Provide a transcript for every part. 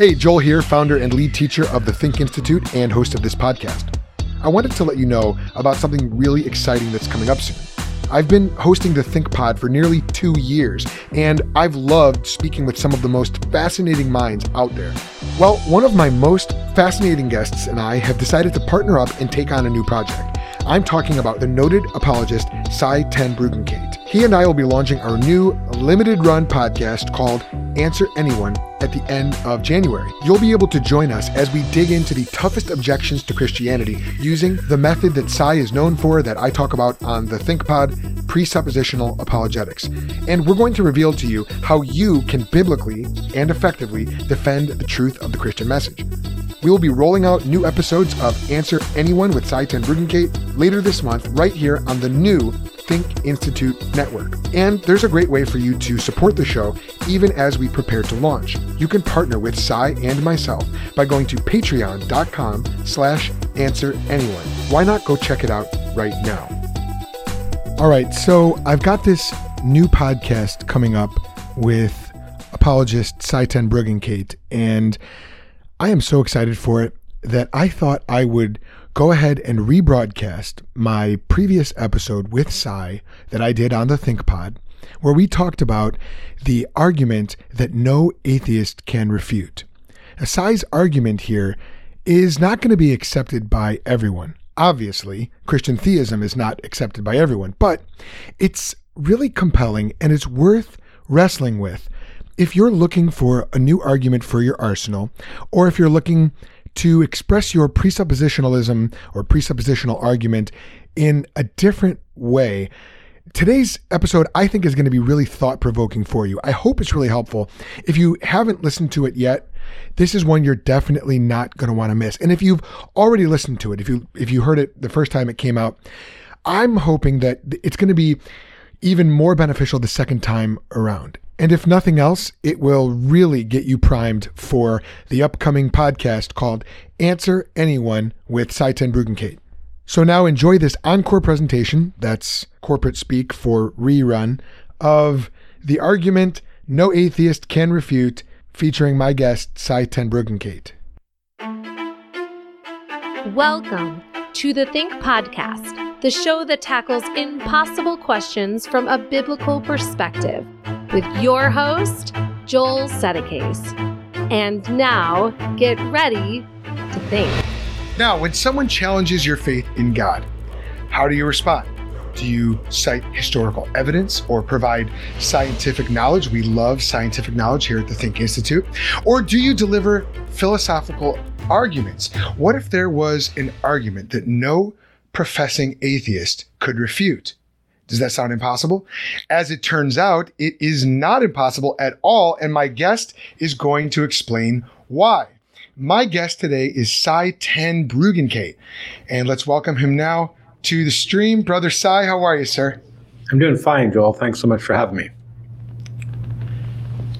Hey, Joel here, founder and lead teacher of the Think Institute and host of this podcast. I wanted to let you know about something really exciting that's coming up soon. I've been hosting the Think Pod for nearly two years, and I've loved speaking with some of the most fascinating minds out there. Well, one of my most fascinating guests and I have decided to partner up and take on a new project. I'm talking about the noted apologist Sye Ten. He and I will be launching our new limited run podcast called Answer Anyone at the end of January. You'll be able to join us as we dig into the toughest objections to Christianity using the method that Sye is known for that I talk about on the ThinkPod presuppositional apologetics. And we're going to reveal to you how you can biblically and effectively defend the truth of the Christian message. We will be rolling out new episodes of Answer Anyone with Sye Ten Bruggencate later this month, right here on the new Think Institute network. And there's a great way for you to support the show even as we prepare to launch. You can partner with Sye and myself by going to patreon.com slash answer anyone. Why not go check it out right now? All right, so I've got this new podcast coming up with apologist Sye Ten Bruggencate, and I am so excited for it that I thought I would go ahead and rebroadcast my previous episode with Sye that I did on the ThinkPod, where we talked about the argument that no atheist can refute. Sye's argument here is not going to be accepted by everyone. Obviously, Christian theism is not accepted by everyone, but it's really compelling and it's worth wrestling with if you're looking for a new argument for your arsenal, or if you're looking to express your presuppositionalism or presuppositional argument in a different way, today's episode I think is going to be really thought provoking for you. I hope it's really helpful. If you haven't listened to it yet, this is one you're definitely not going to want to miss. And if you've already listened to it, if you if you heard it the first time it came out, I'm hoping that it's going to be even more beneficial the second time around. And if nothing else, it will really get you primed for the upcoming podcast called Answer Anyone with Sye Ten Bruggencate. So now enjoy this encore presentation, that's corporate speak for rerun, of the argument No Atheist Can Refute, featuring my guest, Sye Ten Bruggencate. Welcome to the Think Podcast, the show that tackles impossible questions from a biblical perspective with your host, Joel Settecase. And now, get ready to think. Now, when someone challenges your faith in God, how do you respond? Do you cite historical evidence or provide scientific knowledge? We love scientific knowledge here at the Think Institute. Or do you deliver philosophical arguments? What if there was an argument that no professing atheist could refute? Does that sound impossible? As it turns out, it is not impossible at all, and my guest is going to explain why. My guest today is Sye Ten Bruggencate, and let's welcome him now to the stream. Brother Sye, how are you, sir? I'm doing fine, Joel. Thanks so much for having me.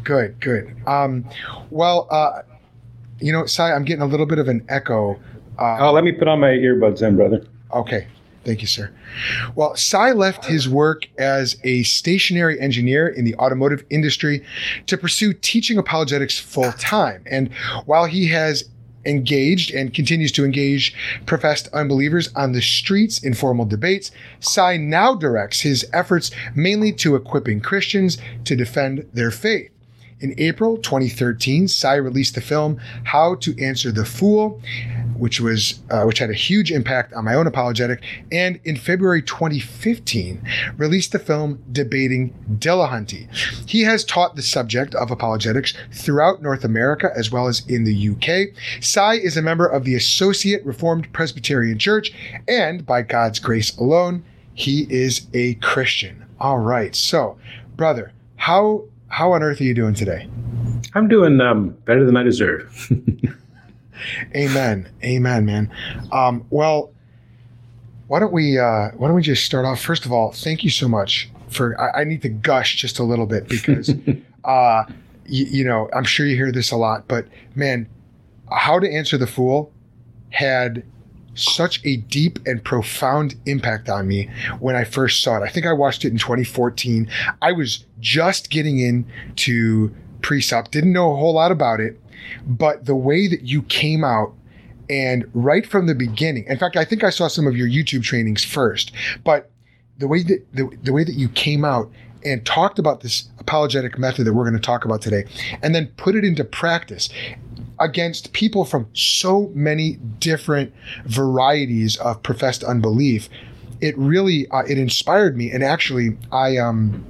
Good, good. Um, well, uh, you know, Sye, I'm getting a little bit of an echo. Uh, oh, let me put on my earbuds then, brother. Okay, Thank you, sir. Well, Sye left his work as a stationary engineer in the automotive industry to pursue teaching apologetics full time. And while he has engaged and continues to engage professed unbelievers on the streets in formal debates, Sye now directs his efforts mainly to equipping Christians to defend their faith. In April 2013, Sye released the film How to Answer the Fool, which was uh, which had a huge impact on my own apologetic, and in February 2015, released the film Debating Dillahunty. He has taught the subject of apologetics throughout North America as well as in the UK. Sye is a member of the Associate Reformed Presbyterian Church, and by God's grace alone, he is a Christian. All right, so brother, how how on earth are you doing today? I'm doing um, better than I deserve. Amen. Amen, man. Um, well, why don't we uh, why don't we just start off? First of all, thank you so much for. I, I need to gush just a little bit because, uh, you, you know, I'm sure you hear this a lot, but man, how to answer the fool had such a deep and profound impact on me when I first saw it. I think I watched it in 2014. I was just getting into Presup, didn't know a whole lot about it. but the way that you came out and right from the beginning, in fact, I think I saw some of your YouTube trainings first, but the way that the, the way that you came out and talked about this apologetic method that we're going to talk about today, and then put it into practice against people from so many different varieties of professed unbelief, it really uh, it inspired me. And actually, I um,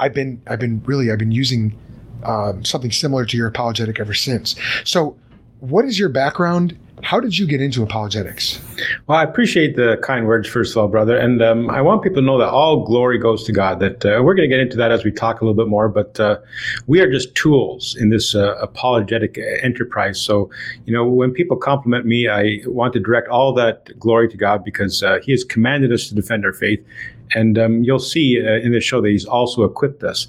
I've been I've been really I've been using um, something similar to your apologetic ever since. So, what is your background how did you get into apologetics? Well, I appreciate the kind words, first of all, brother. And um, I want people to know that all glory goes to God. That uh, we're going to get into that as we talk a little bit more, but uh, we are just tools in this uh, apologetic enterprise. So, you know, when people compliment me, I want to direct all that glory to God because uh, He has commanded us to defend our faith. And um, you'll see uh, in this show that he's also equipped us.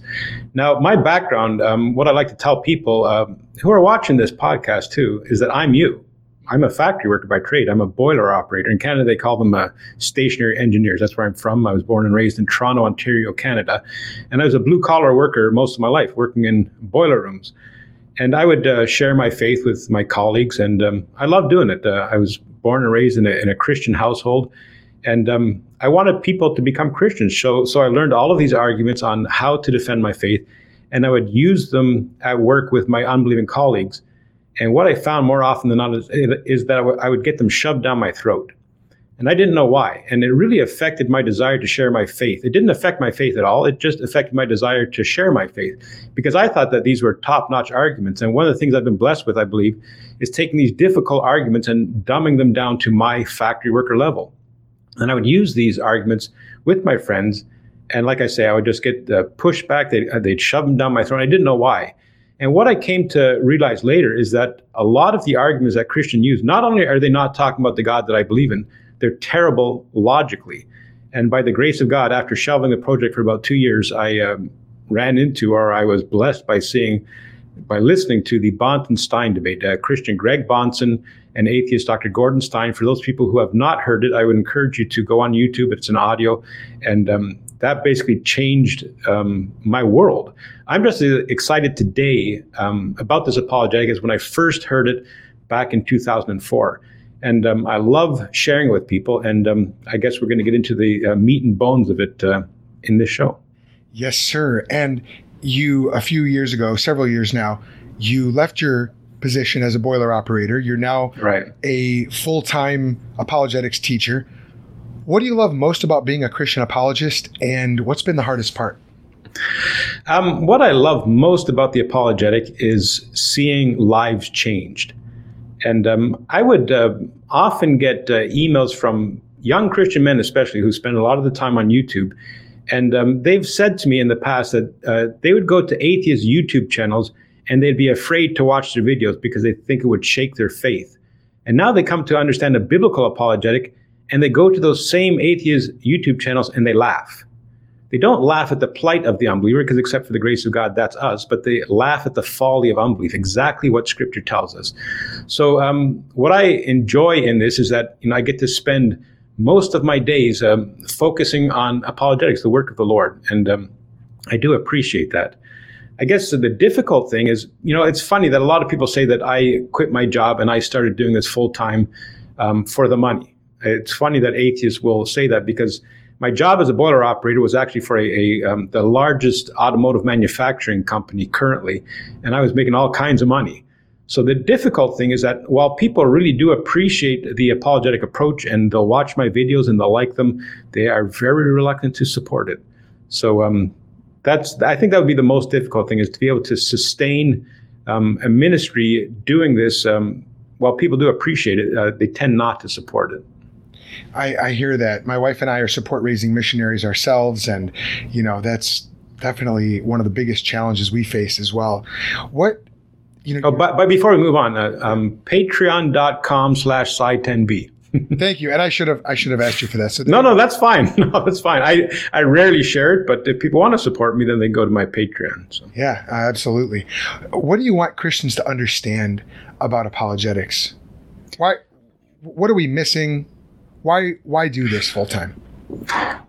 Now, my background, um, what I like to tell people um, who are watching this podcast too, is that I'm you. I'm a factory worker by trade. I'm a boiler operator. In Canada, they call them uh, stationary engineers. That's where I'm from. I was born and raised in Toronto, Ontario, Canada. And I was a blue collar worker most of my life, working in boiler rooms. And I would uh, share my faith with my colleagues, and um, I loved doing it. Uh, I was born and raised in a, in a Christian household, and um, I wanted people to become Christians. So, so I learned all of these arguments on how to defend my faith, and I would use them at work with my unbelieving colleagues. And what I found more often than not is, is that I, w- I would get them shoved down my throat. And I didn't know why. And it really affected my desire to share my faith. It didn't affect my faith at all. It just affected my desire to share my faith because I thought that these were top notch arguments. And one of the things I've been blessed with, I believe, is taking these difficult arguments and dumbing them down to my factory worker level. And I would use these arguments with my friends. And like I say, I would just get uh, pushed back. They'd, they'd shove them down my throat. I didn't know why. And what I came to realize later is that a lot of the arguments that Christian use, not only are they not talking about the God that I believe in, they're terrible logically. And by the grace of God, after shelving the project for about two years, I um, ran into, or I was blessed by seeing, by listening to the Bahnsen Stein debate. Uh, Christian Greg Bahnsen and atheist Dr. Gordon Stein. For those people who have not heard it, I would encourage you to go on YouTube. It's an audio, and um, that basically changed um, my world. I'm just excited today um, about this apologetic as when I first heard it back in 2004. And um, I love sharing with people. And um, I guess we're going to get into the uh, meat and bones of it uh, in this show. Yes, sir. And you, a few years ago, several years now, you left your position as a boiler operator. You're now right. a full time apologetics teacher. What do you love most about being a Christian apologist, and what's been the hardest part? Um, what I love most about the apologetic is seeing lives changed. And um, I would uh, often get uh, emails from young Christian men, especially who spend a lot of the time on YouTube. And um, they've said to me in the past that uh, they would go to atheist YouTube channels and they'd be afraid to watch their videos because they think it would shake their faith. And now they come to understand a biblical apologetic and they go to those same atheist YouTube channels and they laugh. They don't laugh at the plight of the unbeliever, because except for the grace of God, that's us, but they laugh at the folly of unbelief, exactly what Scripture tells us. So, um, what I enjoy in this is that you know I get to spend most of my days um, focusing on apologetics, the work of the Lord, and um, I do appreciate that. I guess the difficult thing is, you know, it's funny that a lot of people say that I quit my job and I started doing this full time um, for the money. It's funny that atheists will say that because my job as a boiler operator was actually for a, a um, the largest automotive manufacturing company currently, and I was making all kinds of money. So the difficult thing is that while people really do appreciate the apologetic approach and they'll watch my videos and they'll like them, they are very reluctant to support it. So um, that's I think that would be the most difficult thing is to be able to sustain um, a ministry doing this. Um, while people do appreciate it, uh, they tend not to support it. I, I hear that. My wife and I are support raising missionaries ourselves, and you know that's definitely one of the biggest challenges we face as well. What you know? Oh, but, but before we move on, uh, um, patreon.com slash sci10b. Thank you. And I should have I should have asked you for that. So no, no, that's fine. No, that's fine. I, I rarely share it, but if people want to support me, then they go to my Patreon. So. Yeah, absolutely. What do you want Christians to understand about apologetics? Why? What are we missing? Why why do this full time?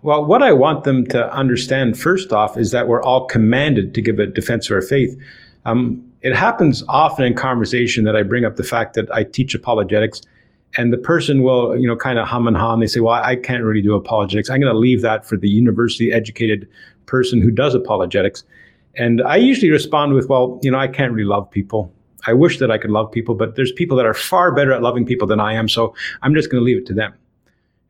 Well, what I want them to understand first off is that we're all commanded to give a defense of our faith. Um, it happens often in conversation that I bring up the fact that I teach apologetics and the person will, you know, kind of hum and haw and they say, well, I can't really do apologetics. I'm going to leave that for the university educated person who does apologetics. And I usually respond with, well, you know, I can't really love people. I wish that I could love people, but there's people that are far better at loving people than I am. So I'm just going to leave it to them.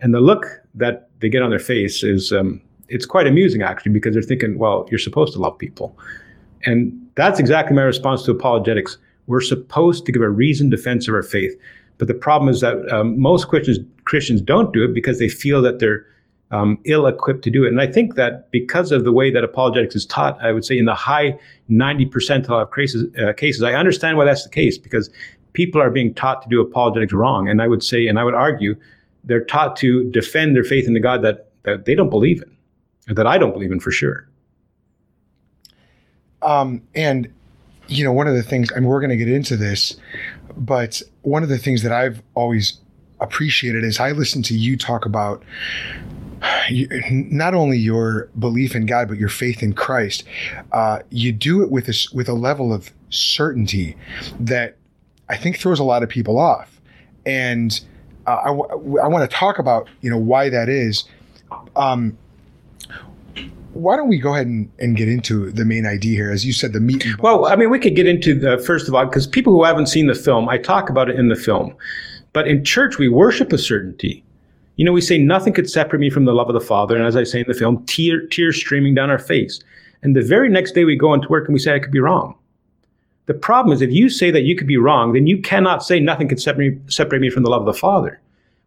And the look that they get on their face is, um, it's quite amusing actually, because they're thinking, well, you're supposed to love people. And that's exactly my response to apologetics. We're supposed to give a reasoned defense of our faith. But the problem is that um, most Christians, Christians don't do it because they feel that they're um, ill equipped to do it. And I think that because of the way that apologetics is taught, I would say in the high 90 percentile of cases, uh, cases, I understand why that's the case because people are being taught to do apologetics wrong. And I would say, and I would argue, they're taught to defend their faith in the God that, that they don't believe in, or that I don't believe in for sure. Um, and you know, one of the things, mean, we're going to get into this, but one of the things that I've always appreciated is I listen to you talk about not only your belief in God, but your faith in Christ. Uh, you do it with a, with a level of certainty that I think throws a lot of people off. And uh, I, w- I want to talk about, you know, why that is. Um, why don't we go ahead and, and get into the main idea here? As you said, the meat. well, I mean, we could get into the first of all, because people who haven't seen the film, I talk about it in the film. But in church, we worship a certainty. You know, we say nothing could separate me from the love of the Father. And as I say in the film, tear, tears streaming down our face. And the very next day we go into work and we say, I could be wrong. The problem is if you say that you could be wrong, then you cannot say nothing can separate, separate me from the love of the Father.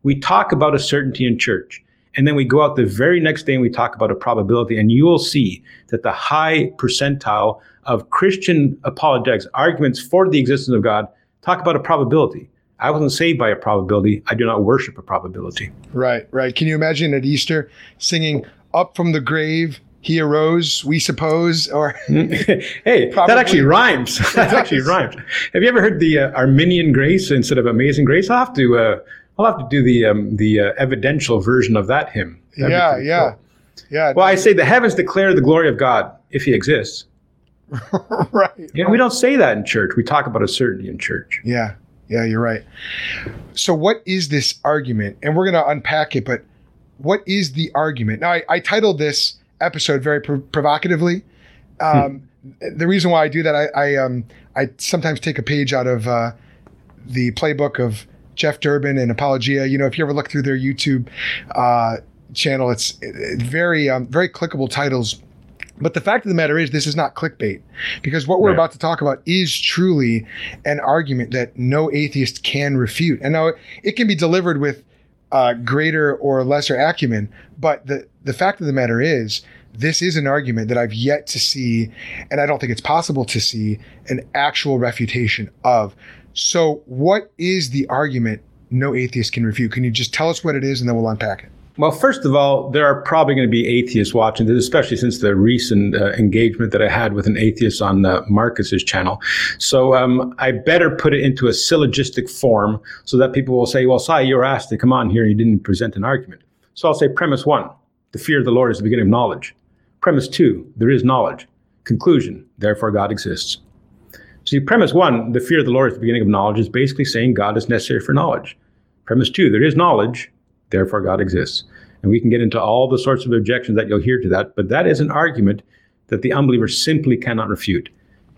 We talk about a certainty in church. And then we go out the very next day and we talk about a probability, and you will see that the high percentile of Christian apologetics, arguments for the existence of God, talk about a probability. I wasn't saved by a probability. I do not worship a probability. Right, right. Can you imagine at Easter singing Up from the grave, he arose, we suppose, or hey, that actually rhymes. that actually rhymes. Have you ever heard the uh, Arminian grace instead of Amazing Grace? I'll have to uh, I'll have to do the um, the uh, evidential version of that hymn. That'd yeah, yeah, cool. yeah. Well, I say the heavens declare the glory of God if He exists. right. Yeah, right. we don't say that in church. We talk about a certainty in church. Yeah, yeah, you're right. So, what is this argument? And we're going to unpack it, but what is the argument? Now, I, I titled this episode very pr- provocatively. Um, hmm. The reason why I do that, I, I, um, I sometimes take a page out of uh, the playbook of Jeff Durbin and Apologia. You know, if you ever look through their YouTube uh, channel, it's, very um, very clickable titles. But the fact of the matter is, this is not clickbait because what we're about to talk about is truly an argument that no atheist can refute. And now it can be delivered with uh, greater or lesser acumen, but the the fact of the matter is, this is an argument that I've yet to see, and I don't think it's possible to see an actual refutation of. So, what is the argument no atheist can refute? Can you just tell us what it is and then we'll unpack it? Well, first of all, there are probably going to be atheists watching this, especially since the recent uh, engagement that I had with an atheist on uh, Marcus's channel. So um, I better put it into a syllogistic form so that people will say, well, Sye, you were asked to come on here and you didn't present an argument. So I'll say premise one, the fear of the Lord is the beginning of knowledge. Premise two, there is knowledge. Conclusion, therefore God exists. See, premise one, the fear of the Lord is the beginning of knowledge, is basically saying God is necessary for knowledge. Premise two, there is knowledge, therefore God exists. And we can get into all the sorts of objections that you'll hear to that, but that is an argument that the unbeliever simply cannot refute.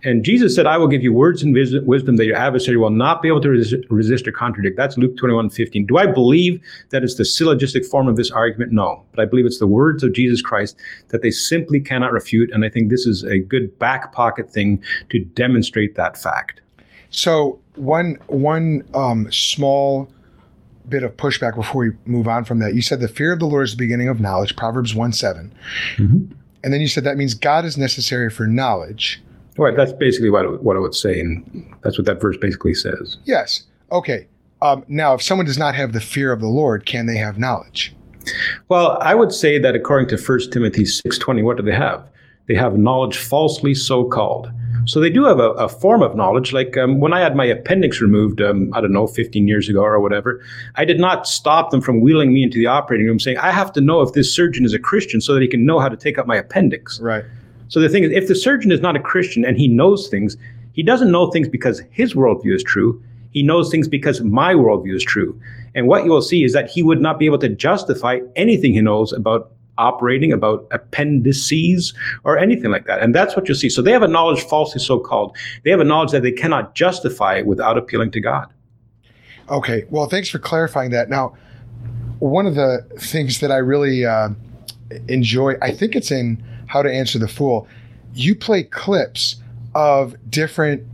And Jesus said, I will give you words and wisdom that your adversary will not be able to resist, or contradict. That's Luke 21, 15. Do I believe that it's the syllogistic form of this argument? No. But I believe it's the words of Jesus Christ that they simply cannot refute. And I think this is a good back pocket thing to demonstrate that fact. So one one um, small bit of pushback before we move on from that. You said the fear of the Lord is the beginning of knowledge, Proverbs 1 7. Mm-hmm. And then you said that means God is necessary for knowledge. Right, that's basically what I, what I would say, and that's what that verse basically says. Yes. Okay. Um, now, if someone does not have the fear of the Lord, can they have knowledge? Well, I would say that according to 1 Timothy 6.20, what do they have? They have knowledge falsely so called. So they do have a, a form of knowledge. Like um, when I had my appendix removed, um, I don't know, 15 years ago or whatever, I did not stop them from wheeling me into the operating room saying, I have to know if this surgeon is a Christian so that he can know how to take out my appendix. Right. So the thing is, if the surgeon is not a Christian and he knows things, He doesn't know things because his worldview is true. He knows things because my worldview is true. And what you will see is that he would not be able to justify anything he knows about operating, about appendices, or anything like that. And that's what you'll see. So they have a knowledge falsely so called. They have a knowledge that they cannot justify without appealing to God. Okay. Well, thanks for clarifying that. Now, one of the things that I really uh, enjoy, I think it's in How to Answer the Fool, you play clips of different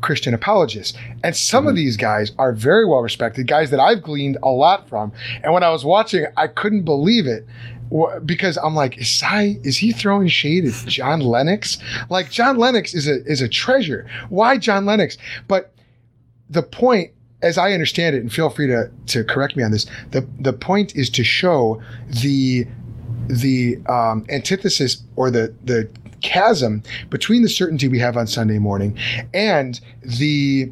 Christian apologists. And some mm-hmm. of these guys are very well respected, guys that I've gleaned a lot from. And when I was watching, I couldn't believe it because I'm like, is, I, is he throwing shade at John Lennox? Like John Lennox is a is a treasure. Why John Lennox? But the point, as I understand it, and feel free to to correct me on this, the the point is to show the the um, antithesis or the the chasm between the certainty we have on Sunday morning and the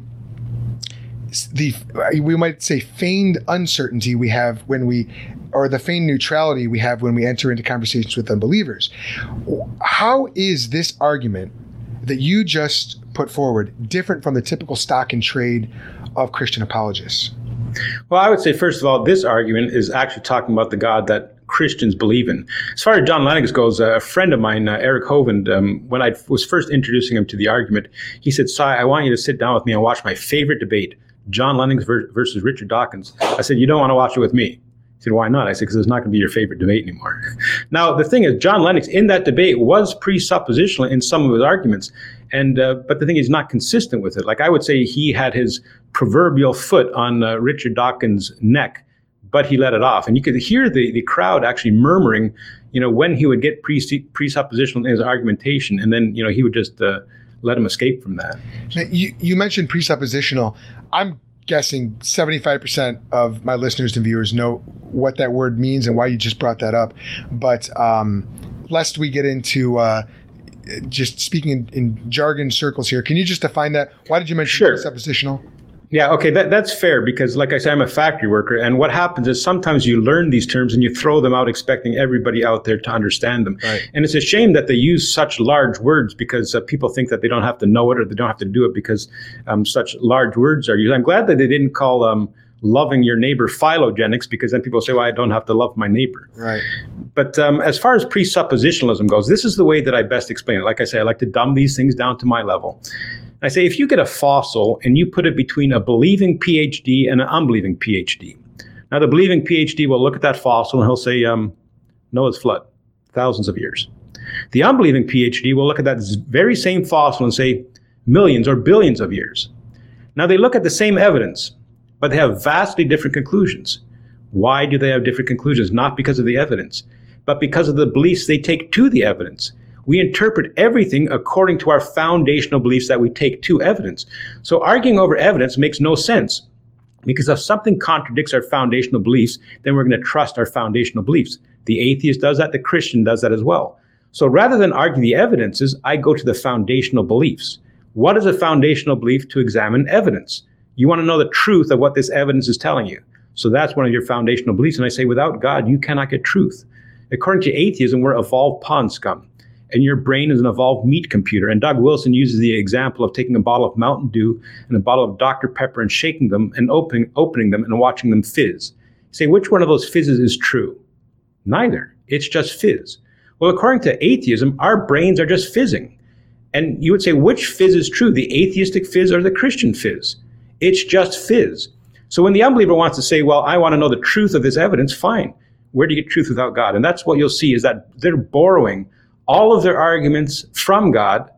the we might say feigned uncertainty we have when we or the feigned neutrality we have when we enter into conversations with unbelievers how is this argument that you just put forward different from the typical stock and trade of christian apologists well i would say first of all this argument is actually talking about the god that Christians believe in. As far as John Lennox goes, a friend of mine, uh, Eric Hovind, um, when I was first introducing him to the argument, he said, Sye, I want you to sit down with me and watch my favorite debate, John Lennox versus Richard Dawkins. I said, You don't want to watch it with me. He said, Why not? I said, Because it's not going to be your favorite debate anymore. now, the thing is, John Lennox in that debate was presuppositional in some of his arguments. And uh, but the thing is, not consistent with it. Like I would say, he had his proverbial foot on uh, Richard Dawkins' neck, but he let it off, and you could hear the the crowd actually murmuring, you know, when he would get presuppositional in his argumentation, and then you know he would just uh, let him escape from that. Now, you you mentioned presuppositional. I'm guessing 75% of my listeners and viewers know what that word means and why you just brought that up. But um, lest we get into uh, just speaking in, in, jargon circles here, can you just define that? Why did you mention sure. presuppositional? Yeah, okay, that, that's fair because, like I said, I'm a factory worker. And what happens is sometimes you learn these terms and you throw them out expecting everybody out there to understand them. Right. And it's a shame that they use such large words because uh, people think that they don't have to know it or they don't have to do it because um, such large words are used. I'm glad that they didn't call um, loving your neighbor phylogenics because then people say, well, I don't have to love my neighbor. Right. But um, as far as presuppositionalism goes, this is the way that I best explain it. Like I say, I like to dumb these things down to my level. I say, if you get a fossil and you put it between a believing PhD and an unbelieving PhD, now the believing PhD will look at that fossil and he'll say, um, Noah's flood, thousands of years. The unbelieving PhD will look at that very same fossil and say, millions or billions of years. Now they look at the same evidence, but they have vastly different conclusions. Why do they have different conclusions? Not because of the evidence, but because of the beliefs they take to the evidence we interpret everything according to our foundational beliefs that we take to evidence. So arguing over evidence makes no sense. Because if something contradicts our foundational beliefs, then we're going to trust our foundational beliefs. The atheist does that, the Christian does that as well. So rather than argue the evidences, I go to the foundational beliefs. What is a foundational belief to examine evidence? You want to know the truth of what this evidence is telling you. So that's one of your foundational beliefs. And I say, without God, you cannot get truth. According to atheism, we're evolved pond scum and your brain is an evolved meat computer. And Doug Wilson uses the example of taking a bottle of Mountain Dew and a bottle of Dr. Pepper and shaking them and opening, opening them and watching them fizz. Say, which one of those fizzes is true? Neither. It's just fizz. Well, according to atheism, our brains are just fizzing. And you would say, which fizz is true, the atheistic fizz or the Christian fizz? It's just fizz. So when the unbeliever wants to say, well, I want to know the truth of this evidence, fine. Where do you get truth without God? And that's what you'll see is that they're borrowing all of their arguments from God,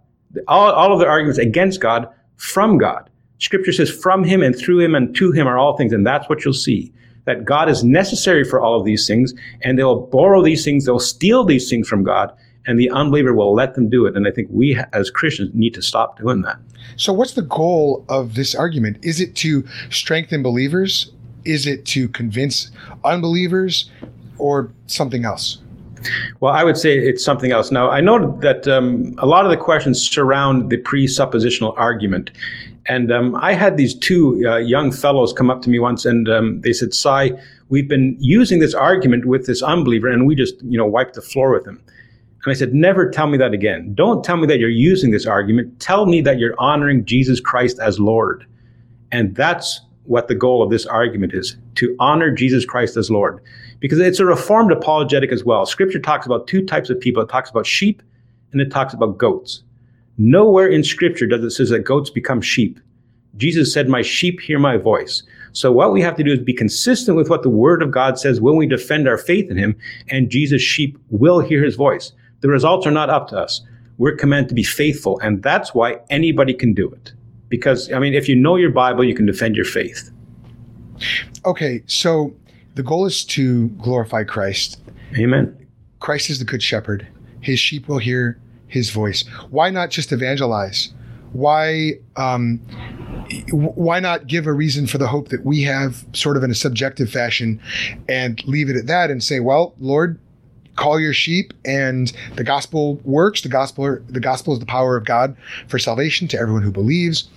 all, all of their arguments against God from God. Scripture says, from him and through him and to him are all things. And that's what you'll see that God is necessary for all of these things, and they'll borrow these things, they'll steal these things from God, and the unbeliever will let them do it. And I think we as Christians need to stop doing that. So, what's the goal of this argument? Is it to strengthen believers? Is it to convince unbelievers, or something else? Well, I would say it's something else. Now, I know that um, a lot of the questions surround the presuppositional argument. And um, I had these two uh, young fellows come up to me once and um, they said, Sye, we've been using this argument with this unbeliever and we just, you know, wiped the floor with him. And I said, Never tell me that again. Don't tell me that you're using this argument. Tell me that you're honoring Jesus Christ as Lord. And that's what the goal of this argument is to honor Jesus Christ as Lord. Because it's a reformed apologetic as well. Scripture talks about two types of people it talks about sheep and it talks about goats. Nowhere in Scripture does it say that goats become sheep. Jesus said, My sheep hear my voice. So what we have to do is be consistent with what the Word of God says when we defend our faith in Him, and Jesus' sheep will hear His voice. The results are not up to us. We're commanded to be faithful, and that's why anybody can do it. Because, I mean, if you know your Bible, you can defend your faith. Okay, so the goal is to glorify Christ. Amen. Christ is the good shepherd. His sheep will hear his voice. Why not just evangelize? Why um, why not give a reason for the hope that we have, sort of in a subjective fashion, and leave it at that and say, well, Lord, call your sheep and the gospel works the gospel the gospel is the power of god for salvation to everyone who believes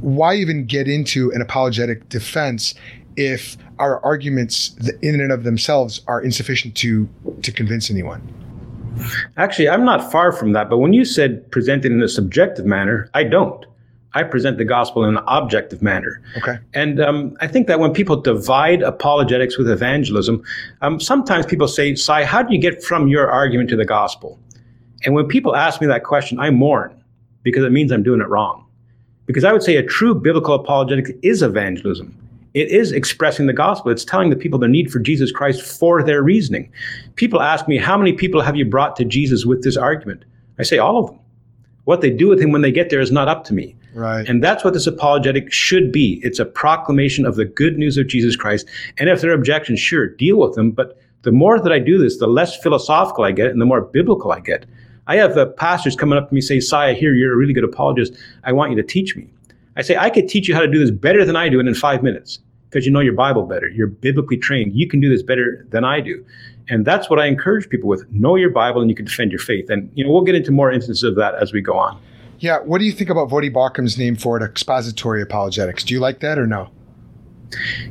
why even get into an apologetic defense if our arguments in and of themselves are insufficient to to convince anyone actually i'm not far from that but when you said presented in a subjective manner i don't I present the gospel in an objective manner. Okay. And um, I think that when people divide apologetics with evangelism, um, sometimes people say, Sye, how do you get from your argument to the gospel? And when people ask me that question, I mourn because it means I'm doing it wrong. Because I would say a true biblical apologetic is evangelism. It is expressing the gospel. It's telling the people the need for Jesus Christ for their reasoning. People ask me, How many people have you brought to Jesus with this argument? I say, All of them. What they do with him when they get there is not up to me. Right. And that's what this apologetic should be. It's a proclamation of the good news of Jesus Christ. And if there are objections, sure, deal with them. But the more that I do this, the less philosophical I get and the more biblical I get. I have uh, pastors coming up to me say, Sye, I hear you're a really good apologist. I want you to teach me. I say, I could teach you how to do this better than I do it in five minutes because you know your Bible better. You're biblically trained. You can do this better than I do. And that's what I encourage people with. Know your Bible and you can defend your faith. And you know, we'll get into more instances of that as we go on. Yeah. What do you think about Voddie Baucham's name for it, expository apologetics? Do you like that or no?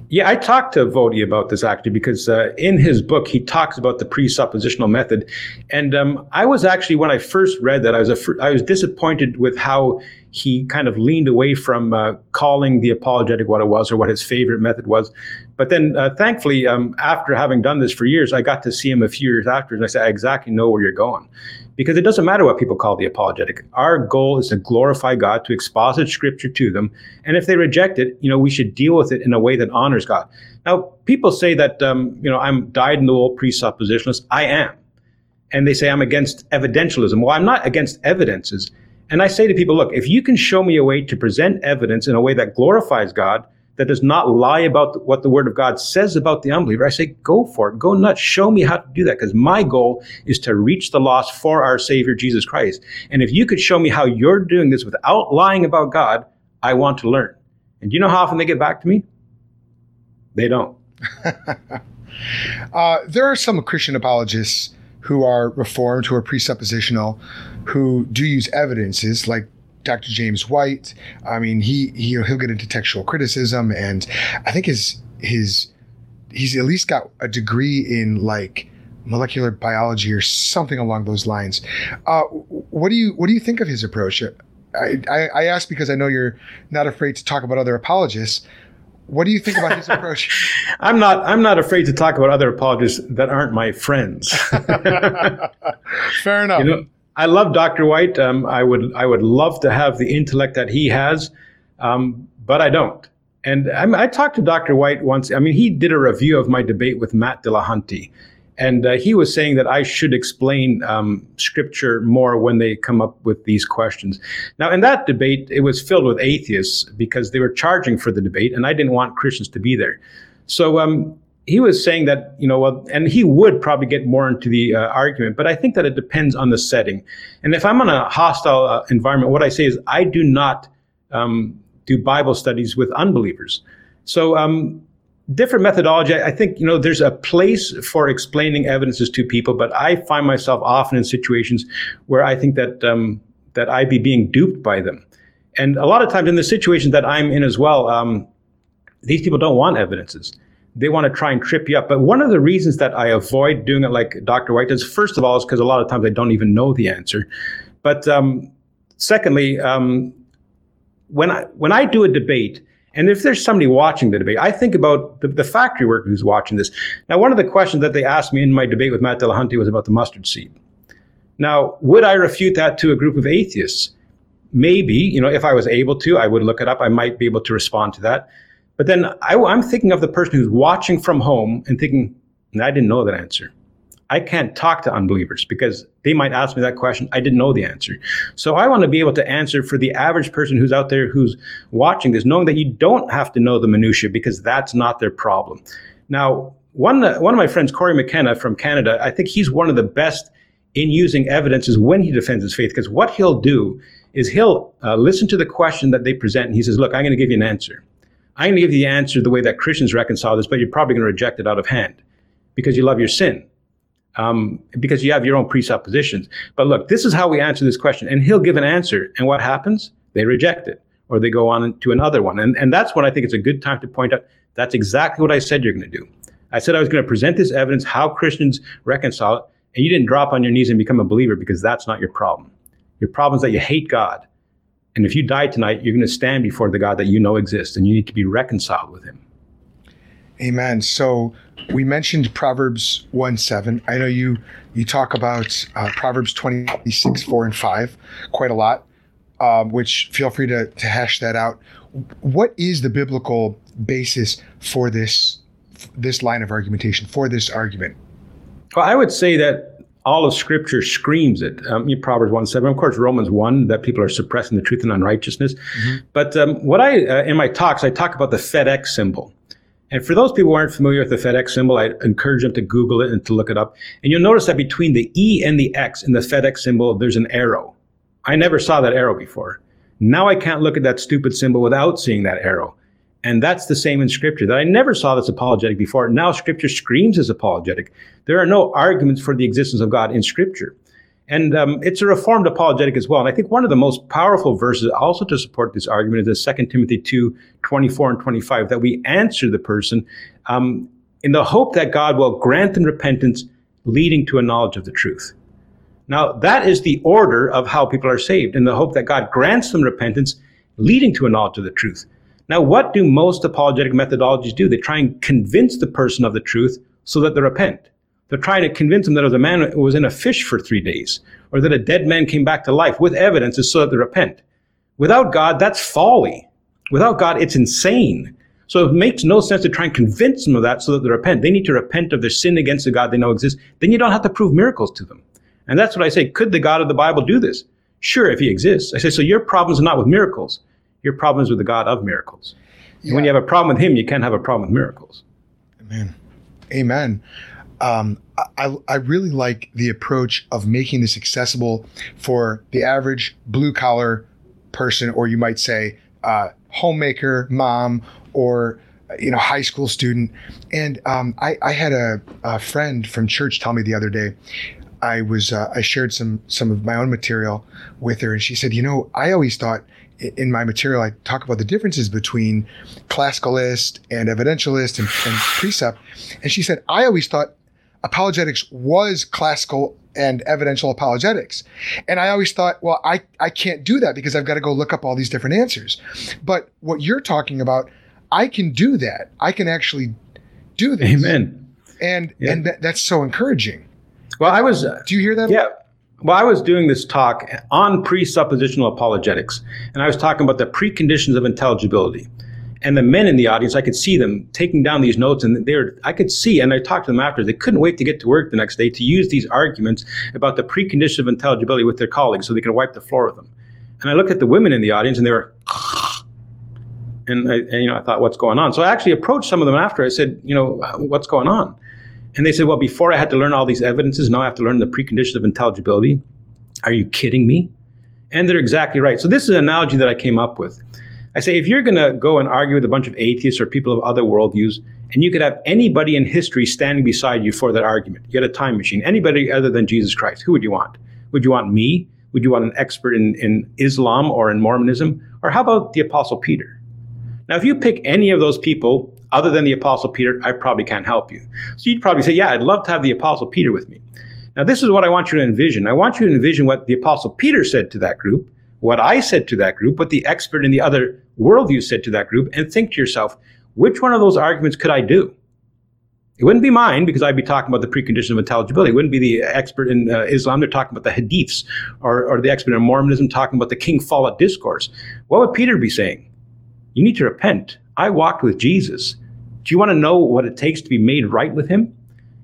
Yeah, I talked to Voddie about this actually because uh, in his book he talks about the presuppositional method, and um, I was actually when I first read that I was I was disappointed with how he kind of leaned away from uh, calling the apologetic what it was or what his favorite method was. But then, uh, thankfully, um, after having done this for years, I got to see him a few years after, and I said, I exactly know where you're going. Because it doesn't matter what people call the apologetic. Our goal is to glorify God, to exposit scripture to them. And if they reject it, you know, we should deal with it in a way that honors God. Now, people say that, um, you know, I'm dyed in the wool presuppositionalist. I am. And they say I'm against evidentialism. Well, I'm not against evidences. And I say to people, look, if you can show me a way to present evidence in a way that glorifies God, that does not lie about what the word of God says about the unbeliever, I say, go for it. Go nuts. Show me how to do that. Because my goal is to reach the lost for our Savior, Jesus Christ. And if you could show me how you're doing this without lying about God, I want to learn. And do you know how often they get back to me? They don't. uh, there are some Christian apologists who are reformed, who are presuppositional, who do use evidences like Dr. James White. I mean, he, he he'll get into textual criticism, and I think his his he's at least got a degree in like molecular biology or something along those lines. Uh, what do you what do you think of his approach? I, I, I ask because I know you're not afraid to talk about other apologists. What do you think about his approach? I'm not. I'm not afraid to talk about other apologists that aren't my friends. Fair enough. You know, I love Dr. White. Um, I would I would love to have the intellect that he has, um, but I don't. And I, I, talked to Dr. White once. I mean, he did a review of my debate with Matt Dillahunty, and uh, he was saying that I should explain um, scripture more when they come up with these questions. Now, in that debate, it was filled with atheists because they were charging for the debate, and I didn't want Christians to be there. So um, he was saying that you know well and he would probably get more into the uh, argument but i think that it depends on the setting and if i'm in a hostile uh, environment what i say is i do not um, do bible studies with unbelievers so um, different methodology i think you know there's a place for explaining evidences to people but i find myself often in situations where i think that um, that i be being duped by them and a lot of times in the situations that i'm in as well um, these people don't want evidences they want to try and trip you up. But one of the reasons that I avoid doing it like Dr. White does, first of all, is because a lot of times I don't even know the answer. But um, secondly, um, when I when I do a debate, and if there's somebody watching the debate, I think about the, the, factory worker who's watching this. Now, one of the questions that they asked me in my debate with Matt Dillahunty was about the mustard seed. Now, would I refute that to a group of atheists? Maybe, you know, if I was able to, I would look it up. I might be able to respond to that. But then I, am thinking of the person who's watching from home and thinking, I didn't know that answer. I can't talk to unbelievers because they might ask me that question. I didn't know the answer. So I want to be able to answer for the average person who's out there who's watching this, knowing that you don't have to know the minutia because that's not their problem. Now, one, one of my friends, Corey McKenna from Canada, I think he's one of the best in using evidences when he defends his faith because what he'll do is he'll uh, listen to the question that they present and he says, Look, I'm going to give you an answer. I'm going to give you the answer the way that Christians reconcile this, but you're probably going to reject it out of hand because you love your sin um, because you have your own presuppositions. But look, this is how we answer this question. And he'll give an answer. And what happens? They reject it or they go on to another one. And, and that's when I think it's a good time to point out that's exactly what I said you're going to do. I said I was going to present this evidence, how Christians reconcile it, and you didn't drop on your knees and become a believer because that's not your problem. Your problem is that you hate God. And if you die tonight, you're going to stand before the God that you know exists, and you need to be reconciled with him. Amen. So we mentioned Proverbs 1 7. I know you you talk about uh, Proverbs 26, 4 and 5 quite a lot, um, which feel free to, to hash that out. What is the biblical basis for this this line of argumentation, for this argument? Well, I would say that all of Scripture screams it. Um, Proverbs 1 7, of course, Romans 1, that people are suppressing the truth and unrighteousness. Mm-hmm. But um, what I, uh, in my talks, I talk about the FedEx symbol. And for those people who aren't familiar with the FedEx symbol, I encourage them to Google it and to look it up. And you'll notice that between the E and the X in the FedEx symbol, there's an arrow. I never saw that arrow before. Now I can't look at that stupid symbol without seeing that arrow. And that's the same in scripture that I never saw this apologetic before. Now scripture screams as apologetic. There are no arguments for the existence of God in scripture. And um, it's a reformed apologetic as well. And I think one of the most powerful verses also to support this argument is 2 Timothy 2 24 and 25, that we answer the person um, in the hope that God will grant them repentance leading to a knowledge of the truth. Now, that is the order of how people are saved, in the hope that God grants them repentance leading to a knowledge of the truth. Now, what do most apologetic methodologies do? They try and convince the person of the truth so that they repent. They're trying to convince them that it was a man who was in a fish for three days, or that a dead man came back to life with evidences so that they repent. Without God, that's folly. Without God, it's insane. So it makes no sense to try and convince them of that so that they repent. They need to repent of their sin against the God they know exists. Then you don't have to prove miracles to them. And that's what I say. Could the God of the Bible do this? Sure, if he exists. I say, so your problems are not with miracles. Your problem is with the God of miracles. Yeah. And when you have a problem with him, you can't have a problem with miracles. Amen. Amen um, I, I really like the approach of making this accessible for the average blue collar person, or you might say uh, homemaker, mom, or you know high school student. And um, I, I, had a, a, friend from church tell me the other day. I was uh, I shared some some of my own material with her, and she said, "You know, I always thought in my material, I talk about the differences between classicalist and evidentialist and, and, precept. And she said, I always thought apologetics was classical and evidential apologetics. And I always thought, well, I, I can't do that because I've got to go look up all these different answers. But what you're talking about, I can do that. I can actually do this. Amen. And yeah. and th- that's so encouraging. Well, I was. Do you hear that? Yeah. Well, I was doing this talk on presuppositional apologetics, and I was talking about the preconditions of intelligibility and the men in the audience, I could see them taking down these notes, and they were, I could see, and I talked to them after, they couldn't wait to get to work the next day to use these arguments about the precondition of intelligibility with their colleagues so they could wipe the floor with them. And I looked at the women in the audience, and they were, and, I, and you know, I thought, what's going on? So I actually approached some of them after. I said, you know, what's going on? And they said, well, before I had to learn all these evidences, now I have to learn the precondition of intelligibility. Are you kidding me? And they're exactly right. So this is an analogy that I came up with. I say, if you're going to go and argue with a bunch of atheists or people of other worldviews, and you could have anybody in history standing beside you for that argument, you had a time machine, anybody other than Jesus Christ, who would you want? Would you want me? Would you want an expert in, in Islam or in Mormonism? Or how about the Apostle Peter? Now, if you pick any of those people, other than the Apostle Peter, I probably can't help you. So you'd probably say, Yeah, I'd love to have the Apostle Peter with me. Now, this is what I want you to envision. I want you to envision what the Apostle Peter said to that group, what I said to that group, what the expert in the other worldview said to that group, and think to yourself, which one of those arguments could I do? It wouldn't be mine because I'd be talking about the precondition of intelligibility. It wouldn't be the expert in uh, Islam. They're talking about the hadiths or, or the expert in Mormonism talking about the King Follett discourse. What would Peter be saying? You need to repent. I walked with Jesus. Do you want to know what it takes to be made right with him?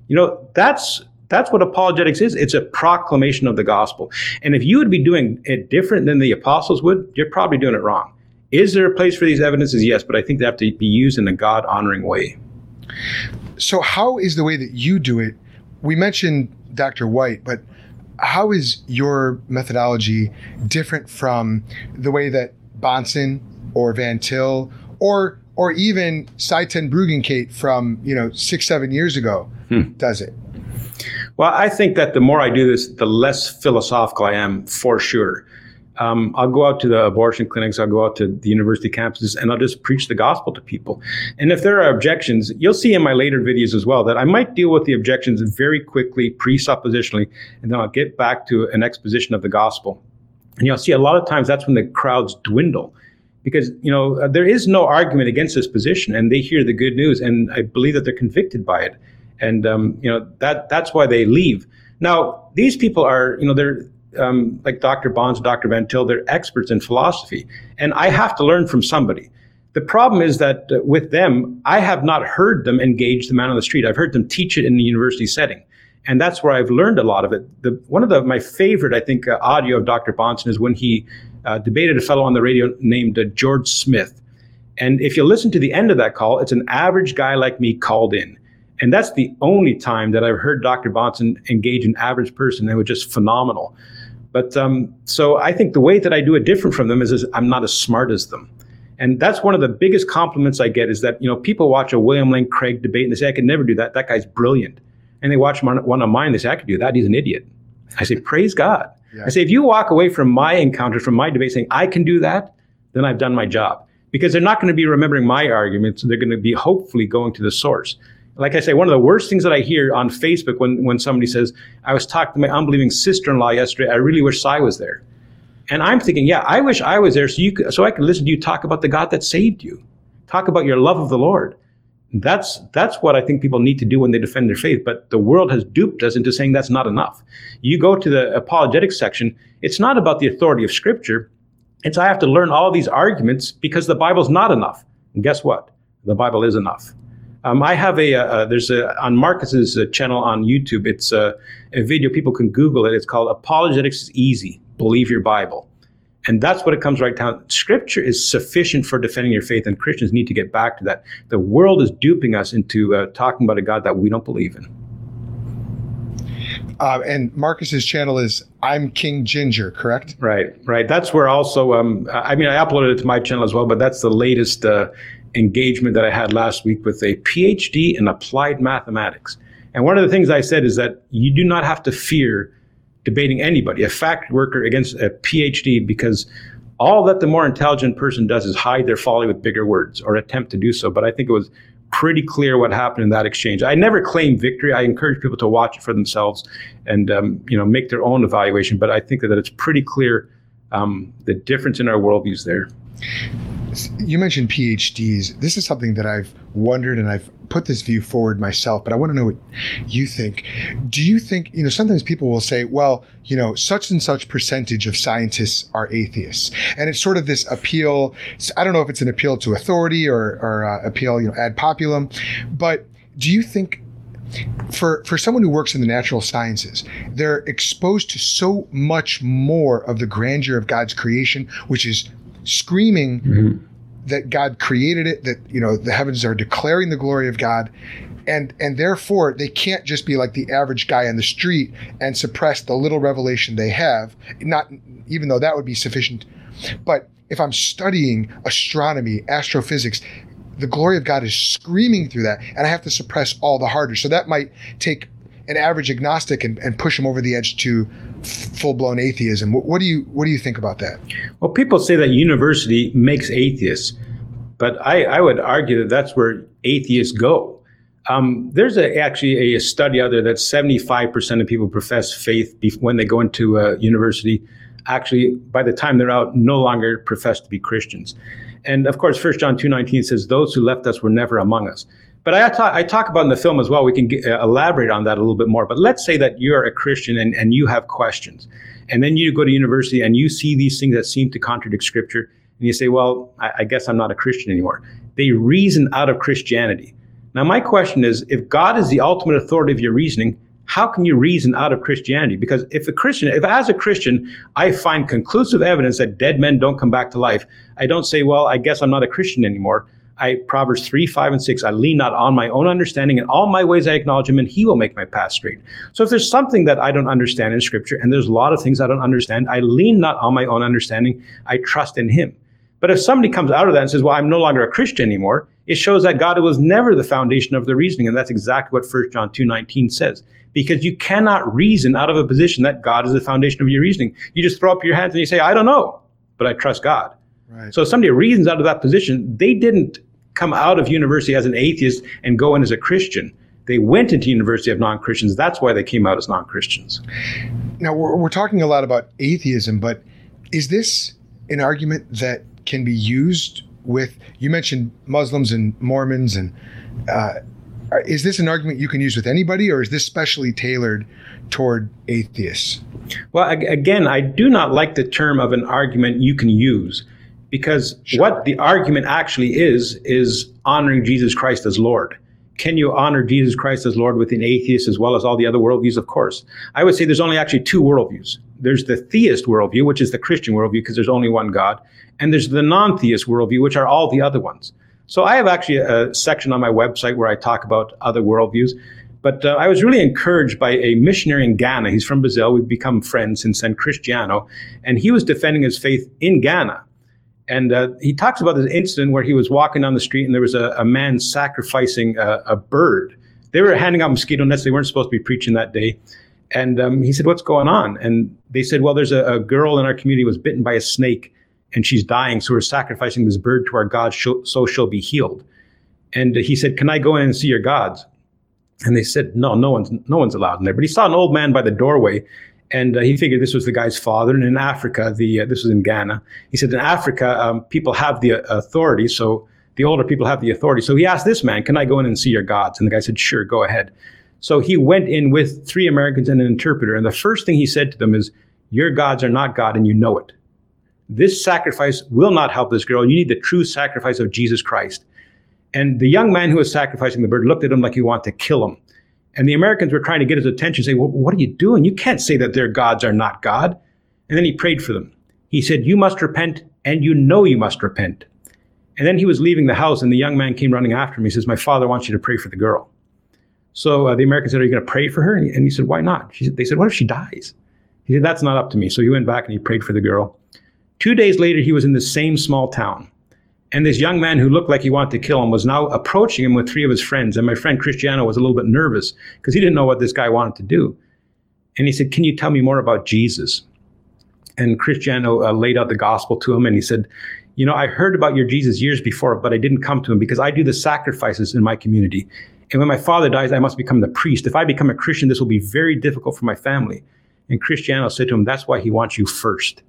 You know, that's that's what apologetics is. It's a proclamation of the gospel. And if you would be doing it different than the apostles would, you're probably doing it wrong. Is there a place for these evidences? Yes, but I think they have to be used in a God honoring way. So, how is the way that you do it? We mentioned Dr. White, but how is your methodology different from the way that Bahnsen or Van Til or or even Sye Ten Bruggencate from you know six seven years ago hmm. does it? Well, I think that the more I do this, the less philosophical I am, for sure. Um, I'll go out to the abortion clinics, I'll go out to the university campuses, and I'll just preach the gospel to people. And if there are objections, you'll see in my later videos as well that I might deal with the objections very quickly, presuppositionally, and then I'll get back to an exposition of the gospel. And you'll see a lot of times that's when the crowds dwindle because you know there is no argument against this position and they hear the good news and i believe that they're convicted by it and um, you know that that's why they leave. Now these people are you know they're um, like Dr. Bahnsen, Dr. Van Til, they're experts in philosophy, and I have to learn from somebody. The problem is that uh, with them, I have not heard them engage the man on the street. I've heard them teach it in the university setting, and that's where I've learned a lot of it. The, one of the, my favorite, I think, uh, audio of Dr. Bahnsen is when he uh, debated a fellow on the radio named uh, George Smith. And if you listen to the end of that call, it's an average guy like me called in. And that's the only time that I've heard Dr. Bahnsen engage an average person. They were just phenomenal. But um, so I think the way that I do it different from them is, is I'm not as smart as them. And that's one of the biggest compliments I get is that, you know, people watch a William Lane Craig debate and they say, I could never do that. That guy's brilliant. And they watch one of mine and they say, I could do that. He's an idiot. I say, praise God. Yeah. I say, if you walk away from my encounter, from my debate saying, I can do that, then I've done my job. Because they're not going to be remembering my arguments. They're going to be hopefully going to the source like I say, one of the worst things that I hear on Facebook when, when somebody says, I was talking to my unbelieving sister in law yesterday, I really wish I was there. And I'm thinking, yeah, I wish I was there so you could, so I could listen to you talk about the God that saved you. Talk about your love of the Lord. That's that's what I think people need to do when they defend their faith. But the world has duped us into saying that's not enough. You go to the apologetics section, it's not about the authority of Scripture. It's I have to learn all these arguments because the Bible's not enough. And guess what? The Bible is enough. Um, I have a, uh, there's a, on Marcus's uh, channel on YouTube, it's a, a, video, people can Google it. It's called Apologetics is Easy, Believe Your Bible. And that's what it comes right down. Scripture is sufficient for defending your faith, and Christians need to get back to that. The world is duping us into uh, talking about a God that we don't believe in. Uh, and Marcus's channel is I'm King Ginger, correct? Right, right. That's where also, um, I mean, I uploaded it to my channel as well, but that's the latest uh, engagement that I had last week with a PhD in applied mathematics. And one of the things I said is that you do not have to fear debating anybody, a fact worker against a PhD, because all that the more intelligent person does is hide their folly with bigger words or attempt to do so. But I think it was pretty clear what happened in that exchange. I never claim victory. I encourage people to watch it for themselves and um, you know make their own evaluation. But I think that it's pretty clear um, the difference in our worldviews there you mentioned PhDs. This is something that I've wondered and I've put this view forward myself, but I want to know what you think. Do you think, you know, sometimes people will say, well, you know, such and such percentage of scientists are atheists. And it's sort of this appeal. I don't know if it's an appeal to authority or, or uh, appeal, you know, ad populum, but do you think for for someone who works in the natural sciences, they're exposed to so much more of the grandeur of God's creation, which is screaming mm-hmm. that God created it, that you know the heavens are declaring the glory of God, and and therefore they can't just be like the average guy on the street and suppress the little revelation they have. Not even though that would be sufficient, but if I'm studying astronomy, astrophysics, the glory of God is screaming through that, and I have to suppress all the harder. So that might take an average agnostic and, and push them over the edge to full blown atheism. What, what, do you what do you think about that? Well, people say that university makes atheists, but I, I would argue that that's where atheists go. Um, there's a, actually a, study out there that 75% of people profess faith when they go into a university. Actually, by the time they're out, no longer profess to be Christians. And of course, 1 John 2.19 says, those who left us were never among us. But I talk, I talk about in the film as well, we can get, uh, elaborate on that a little bit more. But let's say that you're a Christian and, and you have questions. And then you go to university and you see these things that seem to contradict scripture. And you say, well, I, I guess I'm not a Christian anymore. They reason out of Christianity. Now, my question is if God is the ultimate authority of your reasoning, how can you reason out of Christianity? Because if a Christian, if as a Christian, I find conclusive evidence that dead men don't come back to life, I don't say, well, I guess I'm not a Christian anymore. I Proverbs 3, 5, and 6, I lean not on my own understanding. In all my ways I acknowledge him, and he will make my path straight. So if there's something that I don't understand in scripture, and there's a lot of things I don't understand, I lean not on my own understanding, I trust in him. But if somebody comes out of that and says, Well, I'm no longer a Christian anymore, it shows that God was never the foundation of the reasoning. And that's exactly what 1 John 2:19 says. Because you cannot reason out of a position that God is the foundation of your reasoning. You just throw up your hands and you say, I don't know, but I trust God. Right. So if somebody reasons out of that position, they didn't come out of university as an atheist and go in as a Christian. They went into university of non-Christians. That's why they came out as non-Christians. Now we're, we're talking a lot about atheism, but is this an argument that can be used with? You mentioned Muslims and Mormons, and uh, is this an argument you can use with anybody, or is this specially tailored toward atheists? Well, again, I do not like the term of an argument you can use because sure. what the argument actually is is honoring Jesus Christ as Lord. Can you honor Jesus Christ as Lord with an atheist as well as all the other worldviews? Of course. I would say there's only actually two worldviews. There's the theist worldview, which is the Christian worldview, because there's only one God, and there's the non-theist worldview, which are all the other ones. So I have actually a, section on my website where I talk about other worldviews. But uh, I was really encouraged by a missionary in Ghana. He's from Brazil. We've become friends since then, Cristiano. And he was defending his faith in Ghana. And uh, he talks about this incident where he was walking down the street and there was a, a man sacrificing a, a, bird. They were handing out mosquito nets. They weren't supposed to be preaching that day. And um, he said, What's going on? And they said, Well, there's a, a, girl in our community was bitten by a snake and she's dying. So we're sacrificing this bird to our God so she'll be healed. And he said, Can I go in and see your gods? And they said, No, no one's, no one's allowed in there. But he saw an old man by the doorway and uh, he figured this was the guy's father. And in Africa, the uh, this was in Ghana. He said in Africa, um, people have the uh, authority, so the older people have the authority. So he asked this man, "Can I go in and see your gods?" And the guy said, "Sure, go ahead." So he went in with three Americans and an interpreter. And the first thing he said to them is, "Your gods are not God, and you know it. This sacrifice will not help this girl. You need the true sacrifice of Jesus Christ." And the young man who was sacrificing the bird looked at him like he wanted to kill him. And the Americans were trying to get his attention, say, well, what are you doing? You can't say that their gods are not God. And then he prayed for them. He said, You must repent, and you know you must repent. And then he was leaving the house, and the young man came running after him. He says, My father wants you to pray for the girl. So uh, the American said, Are you going to pray for her? And he, and he said, Why not? Said, they said, What if she dies? He said, That's not up to me. So he went back and he prayed for the girl. Two days later, he was in the same small town. And this young man who looked like he wanted to kill him was now approaching him with three of his friends. And my friend Cristiano was a little bit nervous because he didn't know what this guy wanted to do. And he said, Can you tell me more about Jesus? And Cristiano uh, laid out the gospel to him and he said, You know, I heard about your Jesus years before, but I didn't come to him because I do the sacrifices in my community. And when my father dies, I must become the priest. If I become a Christian, this will be very difficult for my family. And Cristiano said to him, That's why he wants you first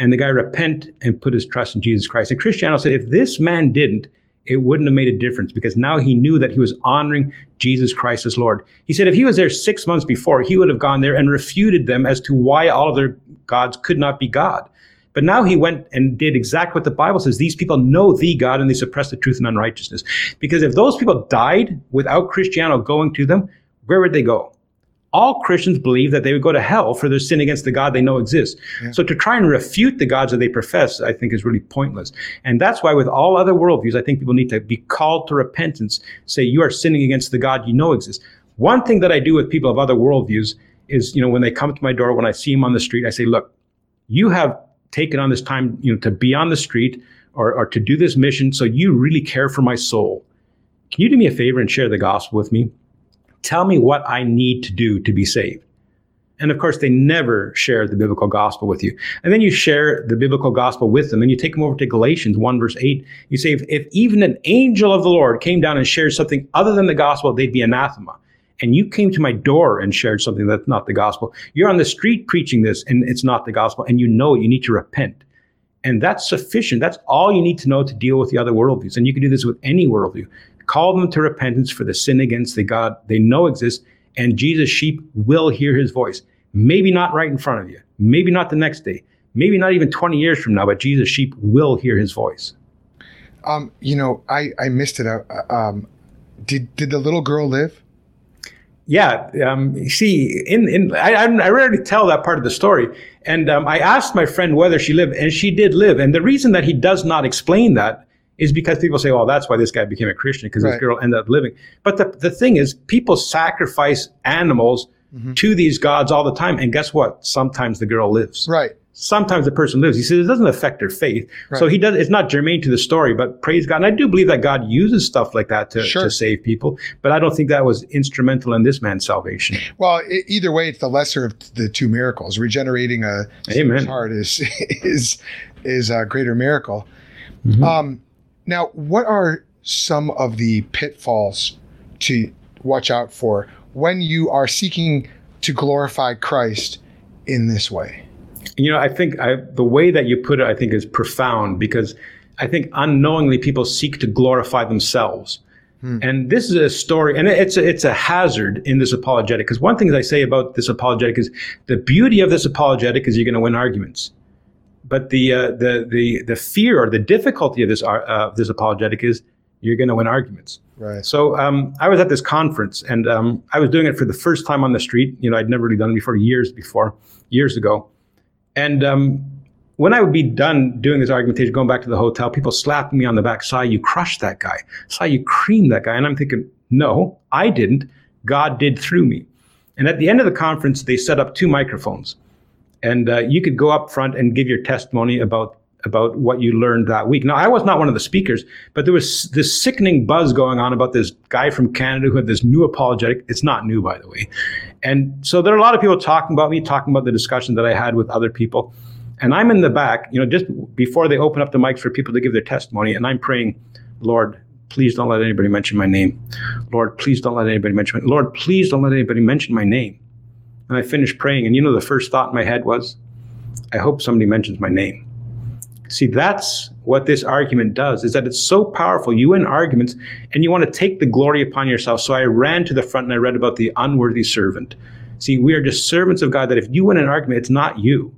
and the guy repent and put his trust in Jesus Christ. And Cristiano said, if this man didn't, it wouldn't have made a difference because now he knew that he was honoring Jesus Christ as Lord. He said if he was there six months before, he would have gone there and refuted them as to why all of their gods could not be God. But now he went and did exactly what the Bible says. These people know the God and they suppress the truth and unrighteousness. Because if those people died without Cristiano going to them, where would they go? All Christians believe that they would go to hell for their sin against the God they know exists. Yeah. So to try and refute the gods that they profess, I think is really pointless. And that's why with all other worldviews, I think people need to be called to repentance, say you are sinning against the God you know exists. One thing that I do with people of other worldviews is, you know, when they come to my door, when I see them on the street, I say, look, you have taken on this time, you know, to be on the street or, or to do this mission. So you really care for my soul. Can you do me a favor and share the gospel with me? Tell me what I need to do to be saved. And of course, they never share the biblical gospel with you. And then you share the biblical gospel with them and you take them over to Galatians 1 verse 8. You say, if, if even an angel of the Lord came down and shared something other than the gospel, they'd be anathema. And you came to my door and shared something that's not the gospel. You're on the street preaching this and it's not the gospel. And you know you need to repent. And that's sufficient. That's all you need to know to deal with the other worldviews. And you can do this with any worldview. Call them to repentance for the sin against the God they know exists, and Jesus' sheep will hear his voice. Maybe not right in front of you, maybe not the next day, maybe not even 20 years from now, but Jesus' sheep will hear his voice. Um, you know, I, I missed it. Uh, um, did, did the little girl live? Yeah, um, see, in, in I, I rarely tell that part of the story, and um, I asked my friend whether she lived, and she did live. And the reason that he does not explain that is because people say, well, that's why this guy became a Christian because right. this girl ended up living." But the the thing is, people sacrifice animals mm-hmm. to these gods all the time, and guess what? Sometimes the girl lives. Right sometimes the person lives. He says it doesn't affect their faith. Right. So he does. It's not germane to the story, but praise God. And I do believe that God uses stuff like that to, sure. to save people. But I don't think that was instrumental in this man's salvation. Well, it, either way, it's the lesser of the two miracles. Regenerating a Amen. heart is is is a greater miracle. Mm-hmm. Um, now, what are some of the pitfalls to watch out for when you are seeking to glorify Christ in this way? You know, I think I, the way that you put it, I think, is profound because I think unknowingly people seek to glorify themselves. Hmm. And this is a story, and it's a, it's a hazard in this apologetic. Because one thing that I say about this apologetic is the beauty of this apologetic is you're going to win arguments, but the uh, the the the fear or the difficulty of this uh, this apologetic is you're going to win arguments. Right. So um, I was at this conference, and um, I was doing it for the first time on the street. You know, I'd never really done it before, years before, years ago. And um, when I would be done doing this argumentation, going back to the hotel, people slapped me on the back, saw you crushed that guy, saw you cream that guy. And I'm thinking, no, I didn't. God did through me. And at the end of the conference, they set up two microphones. And uh, you could go up front and give your testimony about about what you learned that week. Now, I was not one of the speakers, but there was this sickening buzz going on about this guy from Canada who had this new apologetic. It's not new, by the way. And so there are a lot of people talking about me, talking about the discussion that I had with other people. And I'm in the back, you know, just before they open up the mics for people to give their testimony, and I'm praying, Lord, please don't let anybody mention my name. Lord, please don't let anybody mention my Lord, please don't let anybody mention my name. And I finished praying, and you know the first thought in my head was, I hope somebody mentions my name. See, that's what this argument does, is that it's so powerful. You win arguments and you want to take the glory upon yourself. So I ran to the front and I read about the unworthy servant. See, we are just servants of God that if you win an argument, it's not you.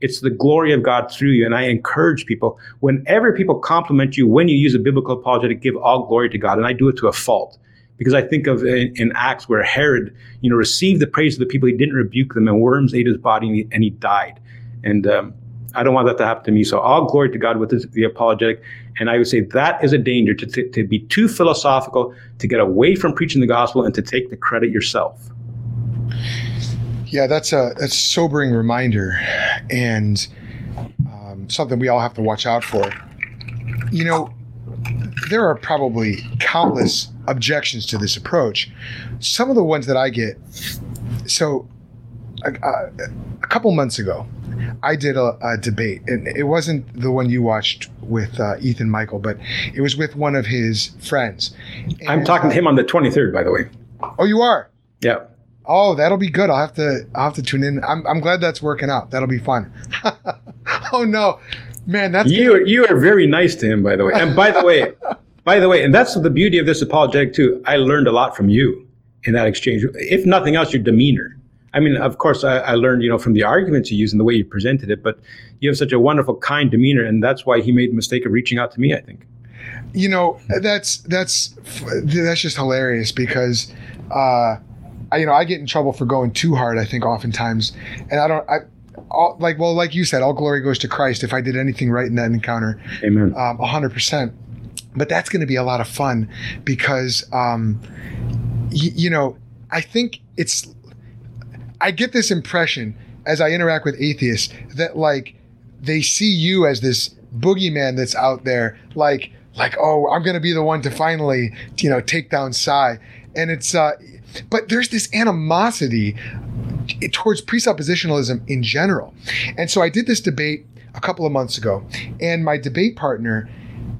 It's the glory of God through you. And I encourage people, whenever people compliment you, when you use a biblical apologetic, give all glory to God. And I do it to a fault. Because I think of in, in Acts where Herod, you know, received the praise of the people. He didn't rebuke them and worms ate his body and he, and he died. And um, I don't want that to happen to me. So all glory to God with this, the apologetic. And I would say that is a danger to, to, to be too philosophical, to get away from preaching the gospel and to take the credit yourself. Yeah, that's a, that's sobering reminder and um, something we all have to watch out for. You know, there are probably countless objections to this approach. Some of the ones that I get, so a, a couple months ago, I did a, a, debate, and it wasn't the one you watched with uh, Ethan Michael, but it was with one of his friends. And, I'm talking to him on the 23rd, by the way. Oh, you are? Yeah. Oh, that'll be good. I'll have to. I'll have to tune in. I'm, I'm glad that's working out. That'll be fun. oh no, man, that's you. You are very nice to him, by the way. And by the way, by the way, and that's the beauty of this apologetic too. I learned a lot from you in that exchange. If nothing else, your demeanor I mean, of course, I, I, learned, you know, from the arguments you used and the way you presented it, but you have such a wonderful, kind demeanor, and that's why he made the mistake of reaching out to me. I think. You know, that's that's that's just hilarious because, uh, I, you know, I get in trouble for going too hard. I think oftentimes, and I don't. I, all, like well, like you said, all glory goes to Christ. If I did anything right in that encounter, Amen. Um, hundred percent. But that's going to be a lot of fun because, um, y- you know, I think it's I get this impression as I interact with atheists that like they see you as this boogeyman that's out there, like like oh I'm gonna be the one to finally you know take down Sye, and it's uh, but there's this animosity towards presuppositionalism in general. And so I did this debate a couple of months ago, and my debate partner,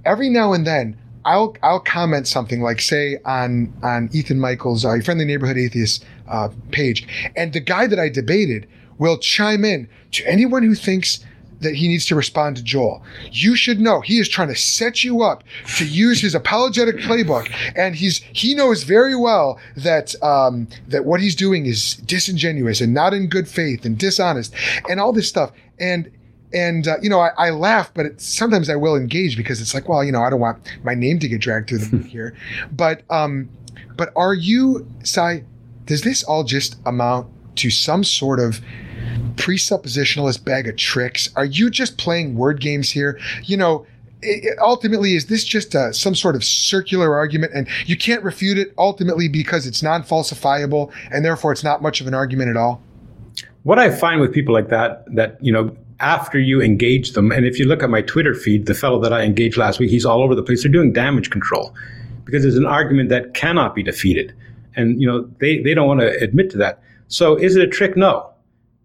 every now and then, I'll I'll comment something like say on on Ethan Michael's uh, friendly neighborhood atheist uh, page, and the guy that I debated will chime in to anyone who thinks that he needs to respond to Joel. You should know he is trying to set you up to use his apologetic playbook, and he's he knows very well that um, that what he's doing is disingenuous and not in good faith and dishonest and all this stuff. And and uh, you know, I, I laugh, but it, sometimes I will engage because it's like, well, you know, I don't want my name to get dragged through the mud here. But um, but are you, Sye? Does this all just amount to some sort of presuppositionalist bag of tricks? Are you just playing word games here? You know, ultimately, is this just a, some sort of circular argument and you can't refute it ultimately because it's non falsifiable and therefore it's not much of an argument at all? What I find with people like that, that, you know, after you engage them, and if you look at my Twitter feed, the fellow that I engaged last week, he's all over the place. They're doing damage control because there's an argument that cannot be defeated. And, you know, they, they don't want to admit to that. So is it a trick? No.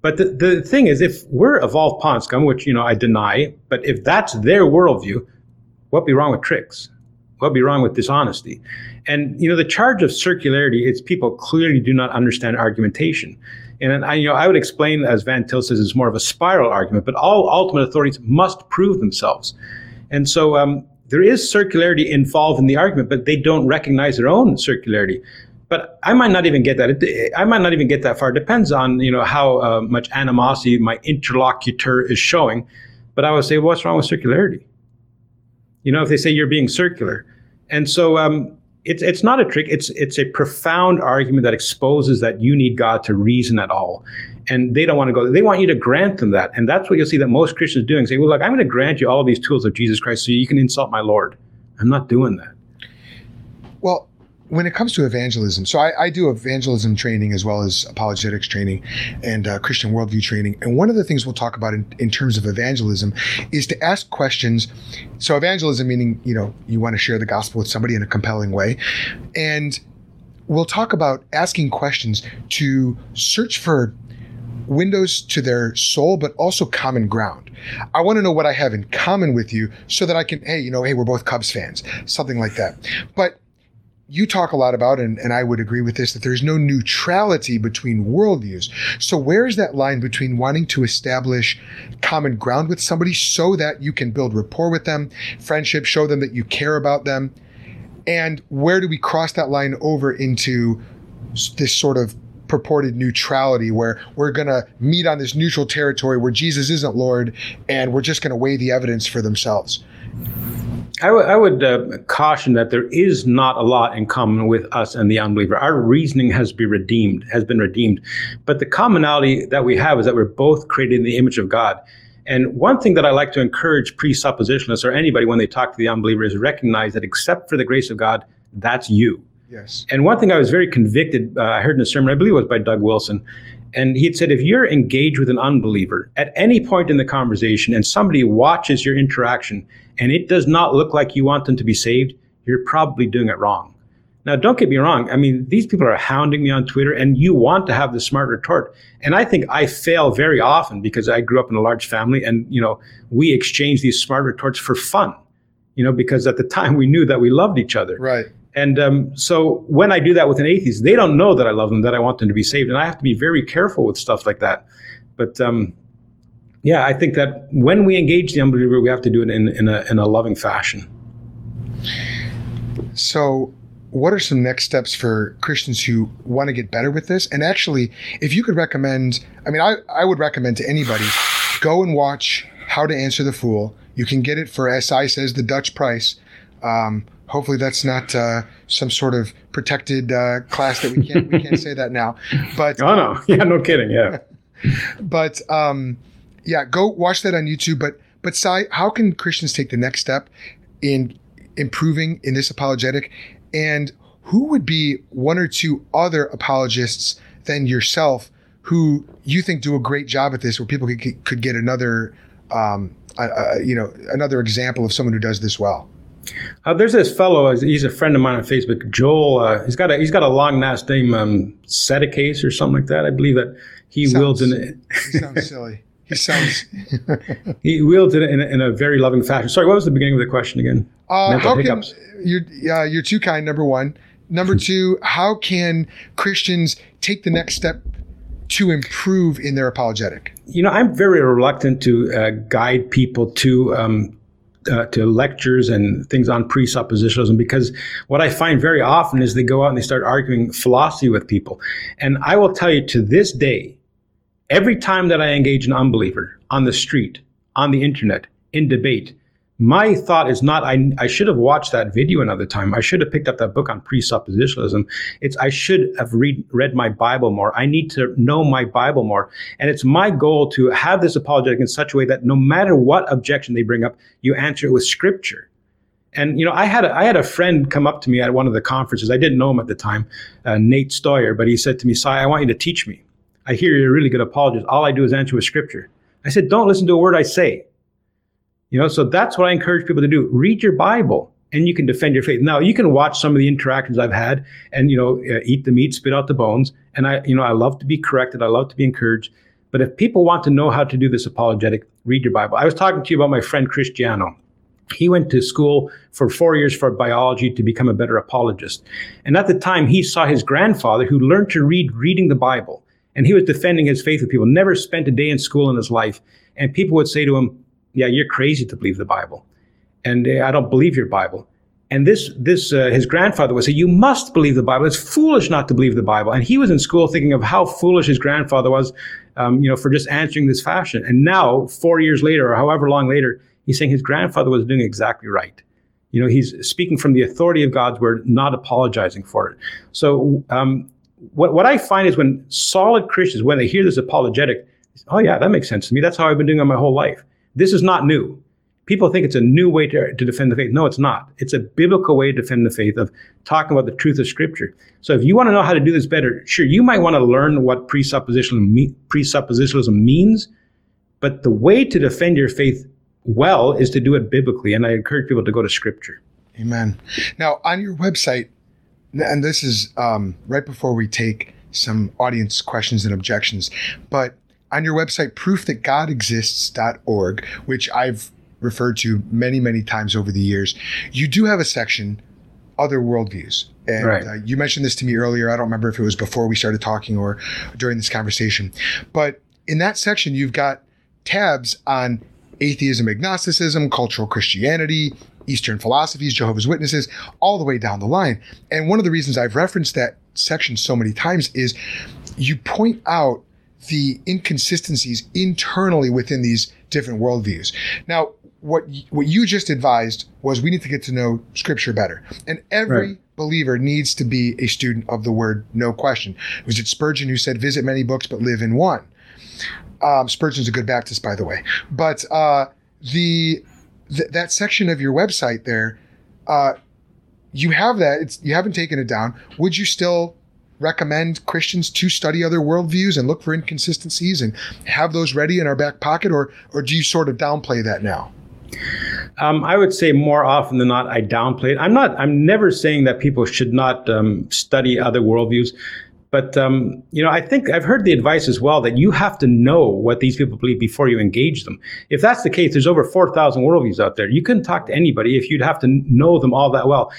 But the, the thing is, if we're evolved pond scum, which, you know, I deny, but if that's their worldview, what be wrong with tricks? What be wrong with dishonesty? And, you know, the charge of circularity is people clearly do not understand argumentation. And I, you know, I would explain, as Van Til says, it's more of a spiral argument, but all ultimate authorities must prove themselves. And so um, there is circularity involved in the argument, but they don't recognize their own circularity but I might not even get that. I might not even get that far. It depends on you know how uh, much animosity my interlocutor is showing. But I would say, what's wrong with circularity? You know, if they say you're being circular, and so um, it's it's not a trick. It's it's a profound argument that exposes that you need God to reason at all, and they don't want to go. They want you to grant them that, and that's what you'll see that most Christians doing. Say, well, look, I'm going to grant you all these tools of Jesus Christ so you can insult my Lord. I'm not doing that. Well, when it comes to evangelism, so I, I, do evangelism training as well as apologetics training and uh, Christian worldview training. And one of the things we'll talk about in, in terms of evangelism is to ask questions. So, evangelism meaning, you know, you want to share the gospel with somebody in a compelling way. And we'll talk about asking questions to search for windows to their soul, but also common ground. I want to know what I have in common with you so that I can, hey, you know, hey, we're both Cubs fans, something like that. But you talk a lot about, and, and I would agree with this, that there's no neutrality between worldviews. So, where's that line between wanting to establish common ground with somebody so that you can build rapport with them, friendship, show them that you care about them? And where do we cross that line over into this sort of purported neutrality where we're going to meet on this neutral territory where Jesus isn't Lord and we're just going to weigh the evidence for themselves? I, w- I would uh, caution that there is not a lot in common with us and the unbeliever. Our reasoning has been redeemed, has been redeemed, but the commonality that we have is that we're both created in the image of God. And one thing that I like to encourage presuppositionalists or anybody when they talk to the unbeliever is recognize that except for the grace of God, that's you. Yes. And one thing I was very convicted, uh, I heard in a sermon, I believe it was by Doug Wilson, and he had said, if you're engaged with an unbeliever at any point in the conversation and somebody watches your interaction and it does not look like you want them to be saved, you're probably doing it wrong. Now, don't get me wrong. I mean, these people are hounding me on Twitter and you want to have the smart retort. And I think I fail very often because I grew up in a large family and, you know, we exchange these smart retorts for fun, you know, because at the time we knew that we loved each other. Right. And um, so when I do that with an atheist, they don't know that I love them, that I want them to be saved. And I have to be very careful with stuff like that. But um, yeah, I think that when we engage the unbeliever, we have to do it in, in, a, in a loving fashion. So, what are some next steps for Christians who want to get better with this? And actually, if you could recommend, I mean, I, I would recommend to anybody go and watch How to Answer the Fool. You can get it for, as I says, the Dutch price. Um, hopefully that's not uh, some sort of protected uh, class that we can't we can't say that now. But oh no, yeah, no kidding, yeah. but um, yeah, go watch that on YouTube. But but Sye, how can Christians take the next step in improving in this apologetic? And who would be one or two other apologists than yourself who you think do a great job at this, where people could could get another um, uh, you know another example of someone who does this well? Uh, there's this fellow. He's a friend of mine on Facebook. Joel. Uh, he's got a he's got a long last name, um, Sedekiis or something like that. I believe that he sounds, wields it. he sounds silly. He sounds. he wields it in a, in a very loving fashion. Sorry, what was the beginning of the question again? Uh, how hiccups. can you're uh, you're too kind? Number one. Number two. How can Christians take the next step to improve in their apologetic? You know, I'm very reluctant to uh, guide people to um, uh, to lectures and things on presuppositionalism because what I find very often is they go out and they start arguing philosophy with people. And I will tell you to this day, every time that I engage an unbeliever on the street, on the internet, in debate, my thought is not I, I should have watched that video another time. I should have picked up that book on presuppositionalism. It's I should have read read my Bible more. I need to know my Bible more. And it's my goal to have this apologetic in such a way that no matter what objection they bring up, you answer it with scripture. And you know, I had a, I had a friend come up to me at one of the conferences. I didn't know him at the time, uh, Nate Stoyer, but he said to me, "Sye, I want you to teach me. I hear you're a really good apologist. All I do is answer with scripture." I said, "Don't listen to a word I say." You know, so that's what I encourage people to do. Read your Bible and you can defend your faith. Now, you can watch some of the interactions I've had and, you know, uh, eat the meat, spit out the bones. And I, you know, I love to be corrected. I love to be encouraged. But if people want to know how to do this apologetic, read your Bible. I was talking to you about my friend Cristiano. He went to school for four years for biology to become a better apologist. And at the time, he saw his grandfather who learned to read reading the Bible. And he was defending his faith with people, never spent a day in school in his life. And people would say to him, yeah, you're crazy to believe the Bible, and I don't believe your Bible. And this, this, uh, his grandfather would say, you must believe the Bible. It's foolish not to believe the Bible. And he was in school thinking of how foolish his grandfather was, um, you know, for just answering this fashion. And now, four years later, or however long later, he's saying his grandfather was doing exactly right. You know, he's speaking from the authority of God's word, not apologizing for it. So, um, what, what I find is when solid Christians, when they hear this apologetic, oh yeah, that makes sense to me. That's how I've been doing it my whole life. This is not new. People think it's a new way to, to defend the faith. No, it's not. It's a biblical way to defend the faith of talking about the truth of Scripture. So if you want to know how to do this better, sure, you might want to learn what presuppositionalism, presuppositionalism means, but the way to defend your faith well is to do it biblically. And I encourage people to go to Scripture. Amen. Now, on your website, and this is um, right before we take some audience questions and objections, but on your website, proofthatgodexists.org, which I've referred to many, many times over the years, you do have a section, Other Worldviews. And Right. uh, you mentioned this to me earlier. I don't remember if it was before we started talking or during this conversation. But in that section, you've got tabs on atheism, agnosticism, cultural Christianity, Eastern philosophies, Jehovah's Witnesses, all the way down the line. And one of the reasons I've referenced that section so many times is you point out the inconsistencies internally within these different worldviews. Now, what what you just advised was we need to get to know Scripture better, and every Right. believer needs to be a student of the Word, no question. Was it Spurgeon who said, "Visit many books, but live in one"? Um, Spurgeon's a good Baptist, by the way. But uh, the th- that section of your website there, uh, you have that. It's you haven't taken it down. Would you still recommend Christians to study other worldviews and look for inconsistencies and have those ready in our back pocket, or or do you sort of downplay that now? Um, I would say more often than not, I downplay it. I'm not. I'm never saying that people should not um, study other worldviews, but um, you know, I think I've heard the advice as well that you have to know what these people believe before you engage them. If that's the case, there's over four thousand worldviews out there. You couldn't talk to anybody if you'd have to know them all that well.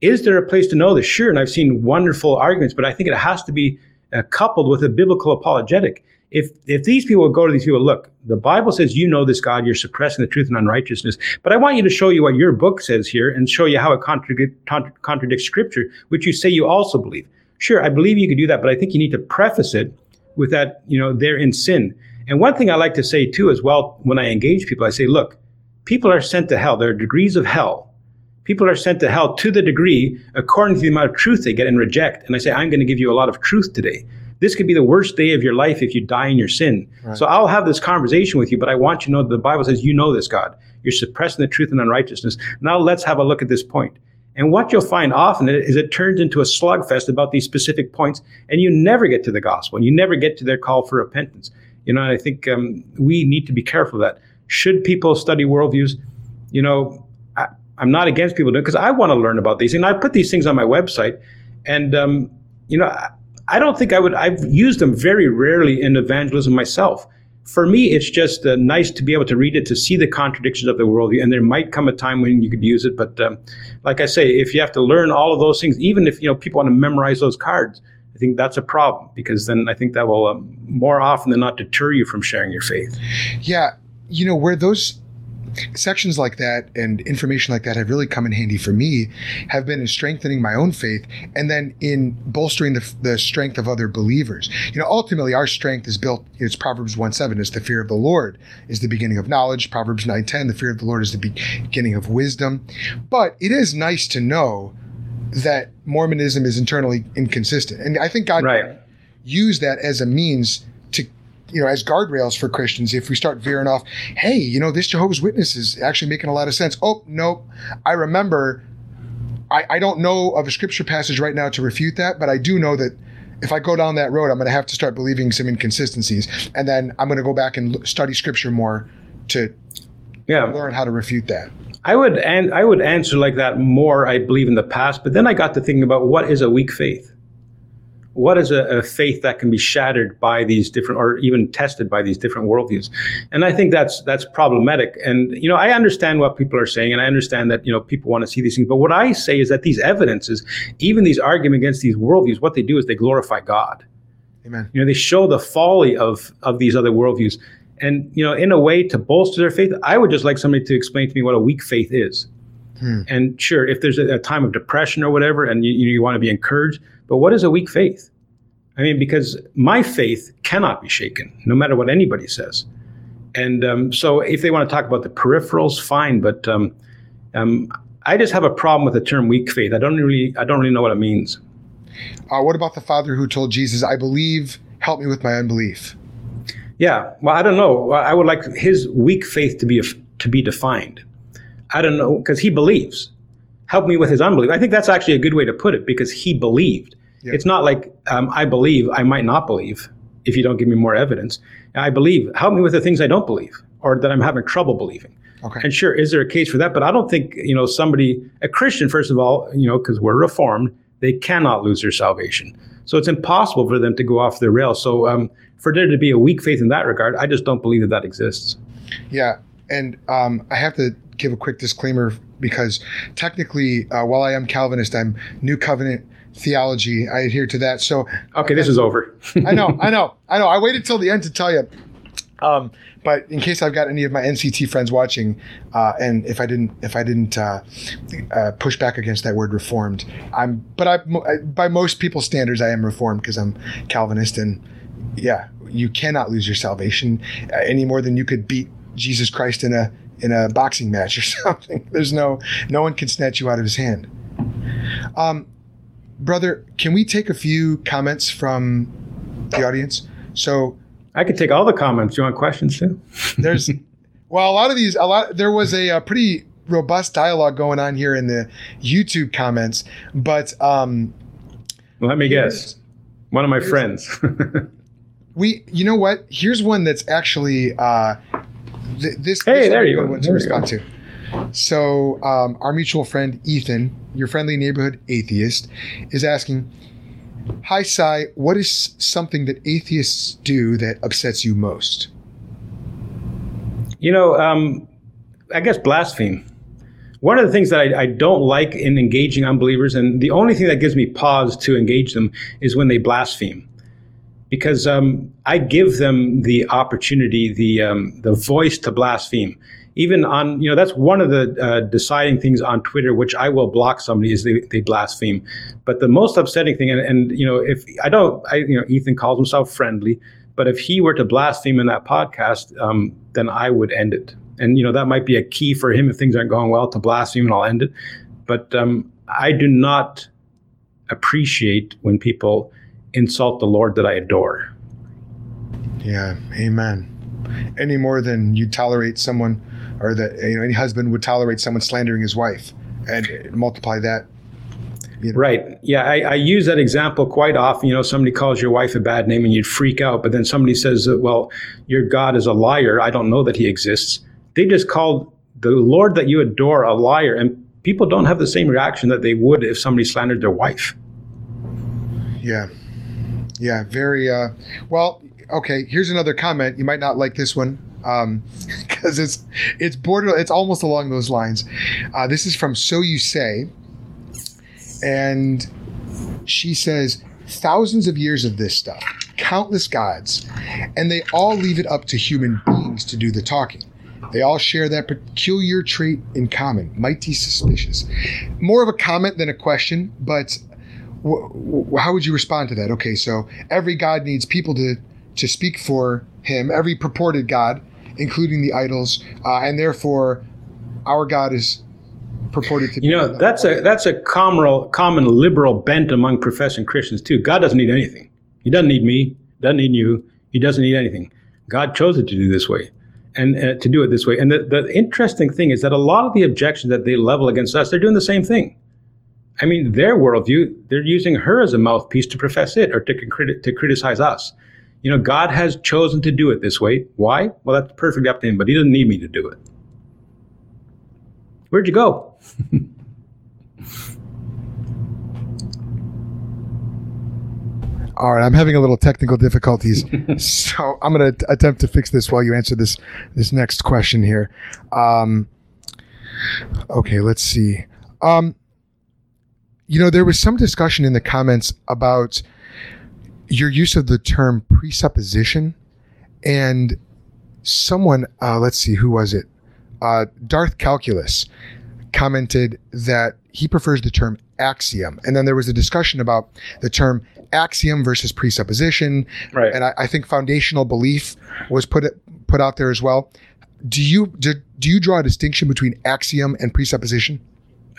Is there a place to know this? Sure, and I've seen wonderful arguments, but I think it has to be uh, coupled with a biblical apologetic. If if these people go to these people, look, the Bible says you know this God, you're suppressing the truth and unrighteousness, but I want you to show you what your book says here and show you how it contradict, contradicts Scripture, which you say you also believe. Sure, I believe you could do that, but I think you need to preface it with that, you know, they're in sin. And one thing I like to say too, as well, when I engage people, I say, look, people are sent to hell. There are degrees of hell. People are sent to hell to the degree according to the amount of truth they get and reject. And I say, I'm going to give you a lot of truth today. This could be the worst day of your life if you die in your sin. So I'll have this conversation with you, but I want you to know that the Bible says you know this, God. You're suppressing the truth and unrighteousness. Now let's have a look at this point. And what you'll find often is it turns into a slugfest about these specific points, and you never get to the gospel, and you never get to their call for repentance. You know, and I think um, we need to be careful of that. Should people study worldviews? You know, I, I'm not against people doing because I want to learn about these, and I put these things on my website, and um, you know, I, I don't think I would. I've used them very rarely in evangelism myself. For me, it's just uh, nice to be able to read it to see the contradictions of the worldview, and there might come a time when you could use it. But um, like I say, if you have to learn all of those things, even if you know people want to memorize those cards, I think that's a problem because then I think that will um, more often than not deter you from sharing your faith. Yeah, you know where those sections like that and information like that have really come in handy for me have been in strengthening my own faith and then in bolstering the, the strength of other believers. You know ultimately our strength is built it's proverbs 1 7 is the fear of the lord is the beginning of knowledge. Proverbs 9 10 the fear of the lord is the beginning of wisdom. But it is nice to know that mormonism is internally inconsistent. And i think god right. use that as a means you know, as guardrails for Christians if we start veering off, hey, you know, this Jehovah's Witness is actually making a lot of sense. Oh, nope. I remember, I, I don't know of a scripture passage right now to refute that, but I do know that if I go down that road, I'm going to have to start believing some inconsistencies. And then I'm going to go back and study scripture more to yeah. learn how to refute that. I would and I would answer like that more, I believe, in the past. But then I got to thinking about what is a weak faith what is a, a, faith that can be shattered by these different or even tested by these different worldviews? And i think that's that's problematic. And you know i understand what people are saying and i understand that you know people want to see these things. But what i say is that these evidences even these arguments against these worldviews what they do is they glorify god. Amen. You know they show the folly of of these other worldviews. And you know in a way to bolster their faith i would just like somebody to explain to me what a weak faith is. Hmm. and sure if there's a, a, time of depression or whatever and you, you want to be encouraged but what is a weak faith? I mean, because my faith cannot be shaken, no matter what anybody says. And um, so, if they want to talk about the peripherals, fine. But um, um, I just have a problem with the term weak faith. I don't really, I don't really know what it means. Uh, what about the father who told Jesus, "I believe, help me with my unbelief"? Yeah, well, I don't know. I would like his weak faith to be to be defined. I don't know because he believes. Help me with his unbelief. I think that's actually a good way to put it because he believed. Yep. It's not like um, I believe, I might not believe if you don't give me more evidence. I believe. Help me with the things I don't believe or that I'm having trouble believing. Okay. And sure, is there a case for that? But I don't think, you know, somebody, a Christian, first of all, you know, because we're reformed, they cannot lose their salvation. So it's impossible for them to go off the rails. So um, for there to be a weak faith in that regard, I just don't believe that that exists. Yeah. And um, I have to give a quick disclaimer because technically, uh, while I am Calvinist, I'm New Covenant theology. I adhere to that. So okay, this is over. I know, I know, I know. I waited till the end to tell you. Um, but in case I've got any of my NCT friends watching, uh, and if I didn't, if I didn't uh, uh, push back against that word reformed, I'm. But I, by most people's standards, I am reformed because I'm Calvinist, and yeah, you cannot lose your salvation uh, any more than you could beat Jesus Christ in a in a boxing match or something. There's no no one can snatch you out of his hand. Um, brother, can we take a few comments from the audience? So I could take all the comments. You want questions too? there's well, a lot of these, a lot. There was a, a, pretty robust dialogue going on here in the YouTube comments, but um, let me guess, one of my friends. we, you know what? Here's one that's actually uh, th- this. Hey, this there you go. One to respond to. So, um, our mutual friend Ethan, your friendly neighborhood atheist, is asking, "Hi, Sye. What is something that atheists do that upsets you most?" You know, um, I guess blaspheme. One of the things that I, I, don't like in engaging unbelievers, and the only thing that gives me pause to engage them, is when they blaspheme because um, I give them the opportunity, the um, the voice to blaspheme even on you know that's one of the uh, deciding things on Twitter, which I will block somebody is they, they blaspheme. But the most upsetting thing, and, and you know, if I don't, I you know, Ethan calls himself friendly, but if he were to blaspheme in that podcast, um, then I would end it. And you know that might be a key for him if things aren't going well to blaspheme, and I'll end it. But um, I do not appreciate when people insult the Lord that I adore. Yeah, amen. Any more than you tolerate someone or that you know any husband would tolerate someone slandering his wife and multiply that you know. Right. Yeah, I, I, use that example quite often. You know, somebody calls your wife a bad name and you'd freak out, but then somebody says, "Well, your God is a liar. I don't know that He exists." They just called the Lord that you adore a liar, and people don't have the same reaction that they would if somebody slandered their wife. Yeah, Yeah, very uh well, okay, here's another comment. You might not like this one. Um because it's it's border it's almost along those lines. Uh, this is from So You Say. And she says thousands of years of this stuff, countless gods, and they all leave it up to human beings to do the talking. They all share that peculiar trait in common, mighty suspicious. More of a comment than a question, but how would you respond to that? Okay, so every god needs people to to speak for him, every purported god, including the idols, uh, and therefore our God is purported to be. You know, that's a that's a common common liberal bent among professing Christians too. God doesn't need anything. He doesn't need me. Doesn't need you. He doesn't need anything. God chose it to do this way, and uh, to do it this way. And the, the interesting thing is that a lot of the objections that they level against us, they're doing the same thing. I mean, their worldview, they're using her as a mouthpiece to profess it or to, to criticize us. You know, God has chosen to do it this way. Why? Well, that's perfectly up to him, but he doesn't need me to do it. Where'd you go? All right, I'm having a little technical difficulties, so I'm going to attempt to fix this while you answer this this next question here. Um, okay, let's see. Um, you know, there was some discussion in the comments about your use of the term presupposition, and someone, uh, let's see, who was it? Uh, Darth Calculus commented that he prefers the term axiom. And then there was a discussion about the term axiom versus presupposition. Right. And I, I think foundational belief was put it, put out there as well. Do you do, do you draw a distinction between axiom and presupposition?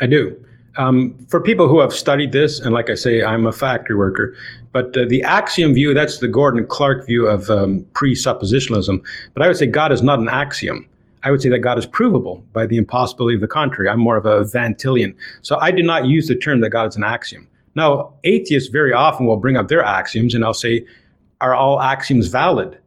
I do. Um, for people who have studied this, and like I say, I'm a factory worker, but uh, the axiom view, that's the Gordon Clark view of um, presuppositionalism. But I would say God is not an axiom. I would say that God is provable by the impossibility of the contrary. I'm more of a Van Tillian. So I do not use the term that God is an axiom. Now, atheists very often will bring up their axioms and I'll say, are all axioms valid?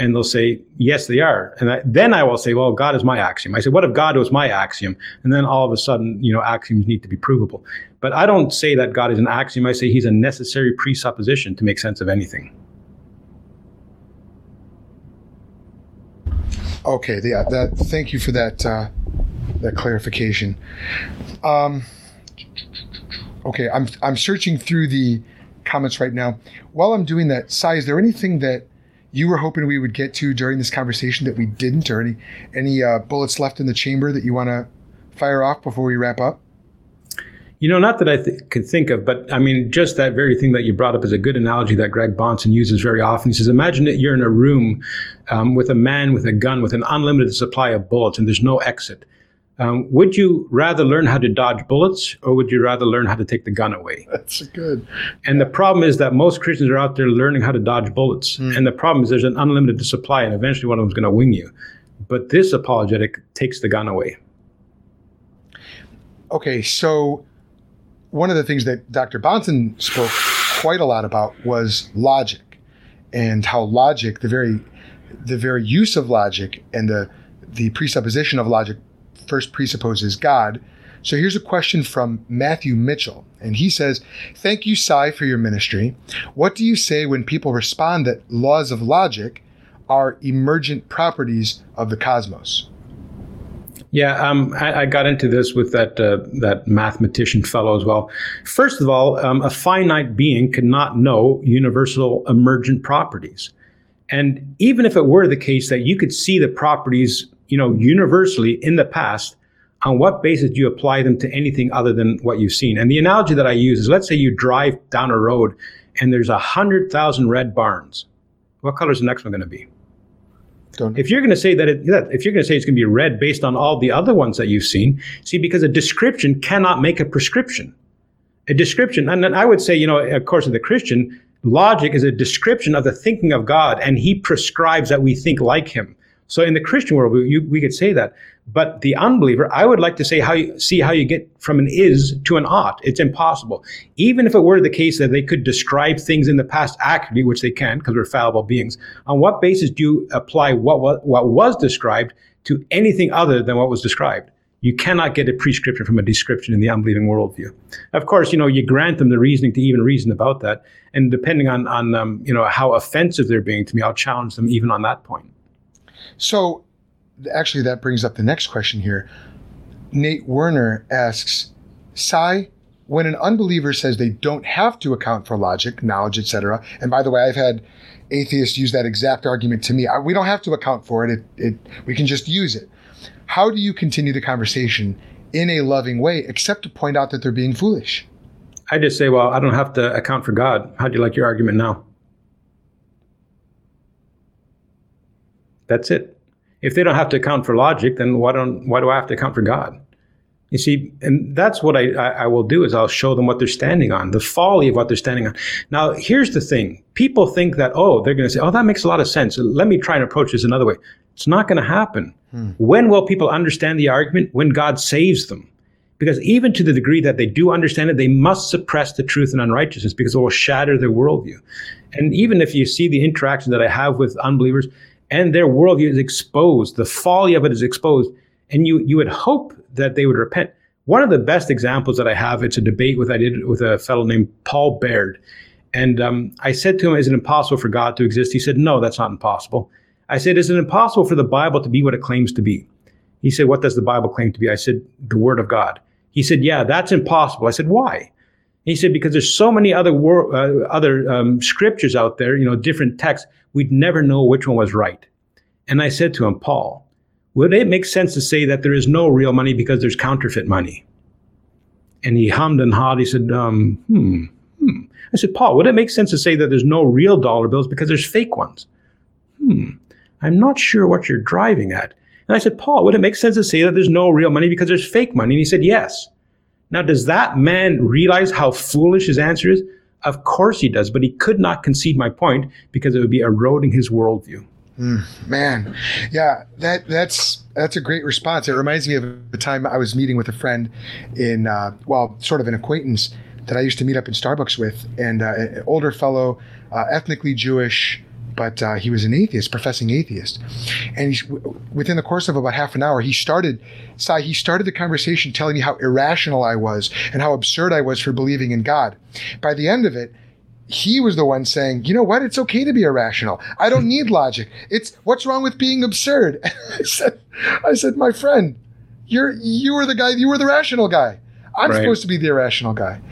And they'll say, yes, they are. And I, then I will say, well, God is my axiom. I say, what if God was my axiom? And then all of a sudden, you know, axioms need to be provable. But I don't say that God is an axiom. I say he's a necessary presupposition to make sense of anything. Okay, yeah. That. Thank you for that. Uh, that clarification. Um, okay, I'm I'm searching through the comments right now. While I'm doing that, Sye, is there anything that you were hoping we would get to during this conversation that we didn't, or any any uh, bullets left in the chamber that you want to fire off before we wrap up? You know, not that I th- could think of, but I mean, just that very thing that you brought up is a good analogy that Greg Bahnsen uses very often. He says, Imagine that you're in a room um, with a man with a gun with an unlimited supply of bullets and there's no exit. Um, would you rather learn how to dodge bullets or would you rather learn how to take the gun away? That's good. And the problem is that most Christians are out there learning how to dodge bullets. Mm. And the problem is there's an unlimited supply and eventually one of them's going to wing you. But this apologetic takes the gun away. Okay, so one of the things that Dr. Bahnsen spoke quite a lot about was logic and how logic, the very the very use of logic and the the presupposition of logic first presupposes God. So here's a question from Matthew Mitchell, and he says, Thank you, Sye, for your ministry. What do you say when people respond that laws of logic are emergent properties of the cosmos? Yeah, um, I, I, got into this with that uh, that mathematician fellow as well. First of all, um, a finite being cannot know universal emergent properties, and even if it were the case that you could see the properties, you know, universally in the past, on what basis do you apply them to anything other than what you've seen? And the analogy that I use is, let's say you drive down a road and there's a hundred thousand red barns. What color is the next one going to be? Don't. If you're going to say that, it, if you're going to say it's going to be red based on all the other ones that you've seen, see, because a description cannot make a prescription. A description, and I would say, you know, of course, the Christian, logic is a description of the thinking of God, and He prescribes that we think like Him. So in the Christian world, we, you, we could say that. But the unbeliever, I would like to say how you see how you get from an is to an ought. It's impossible. Even if it were the case that they could describe things in the past accurately, which they can because we're fallible beings, on what basis do you apply what, what, what was described to anything other than what was described? You cannot get a prescription from a description in the unbelieving worldview. Of course, you know you grant them the reasoning to even reason about that, and depending on on um, you know how offensive they're being to me, I'll challenge them even on that point. So, actually, that brings up the next question here. Nate Werner asks, "Sye, when an unbeliever says they don't have to account for logic, knowledge, etc., and by the way, I've had atheists use that exact argument to me. I, we don't have to account for it. It, it. We can just use it. How do you continue the conversation in a loving way, except to point out that they're being foolish? I just say, well, I don't have to account for God. How do you like your argument now? That's it. If they don't have to account for logic, then why don't why do I have to account for God? You see, and that's what I, I, I, will do is I'll show them what they're standing on, the folly of what they're standing on. Now, here's the thing. People think that, oh, they're going to say, oh, that makes a lot of sense. Let me try and approach this another way. It's not going to happen. Hmm. When will people understand the argument? When God saves them. Because even to the degree that they do understand it, they must suppress the truth and unrighteousness because it will shatter their worldview. And even if you see the interaction that I have with unbelievers and their worldview is exposed, the folly of it is exposed, and you you would hope that they would repent. One of the best examples that I have, it's a debate with I did with a fellow named Paul Baird, and um, I said to him, "Is it impossible for God to exist?" He said, "No, that's not impossible." I said, "Is it impossible for the Bible to be what it claims to be?" He said, "What does the Bible claim to be?" I said, "The Word of God." He said, "Yeah, that's impossible." I said, "Why?" He said, "Because there's so many other wor- uh, other um, scriptures out there, you know, different texts. We'd never know which one was right." And I said to him, Paul, would it make sense to say that there is no real money because there's counterfeit money? And he hummed and hawed. He said, um, hmm, hmm. I said, Paul, would it make sense to say that there's no real dollar bills because there's fake ones? Hmm, I'm not sure what you're driving at. And I said, Paul, would it make sense to say that there's no real money because there's fake money? And he said, yes. Now, does that man realize how foolish his answer is? Of course he does, but he could not concede my point because it would be eroding his worldview. Mm, man, yeah, that that's that's a great response. It reminds me of the time I was meeting with a friend in, uh, well, sort of an acquaintance that I used to meet up in Starbucks with, and uh, an older fellow, uh, ethnically Jewish, but uh, he was an atheist, professing atheist. And he's, within the course of about half an hour, he started, Sye, he started the conversation telling me how irrational I was and how absurd I was for believing in God. By the end of it, he was the one saying, you know what? It's okay to be irrational. I don't need logic. It's what's wrong with being absurd? I said, I said, my friend, you're you were the guy, you were the rational guy. I'm right. supposed to be the irrational guy.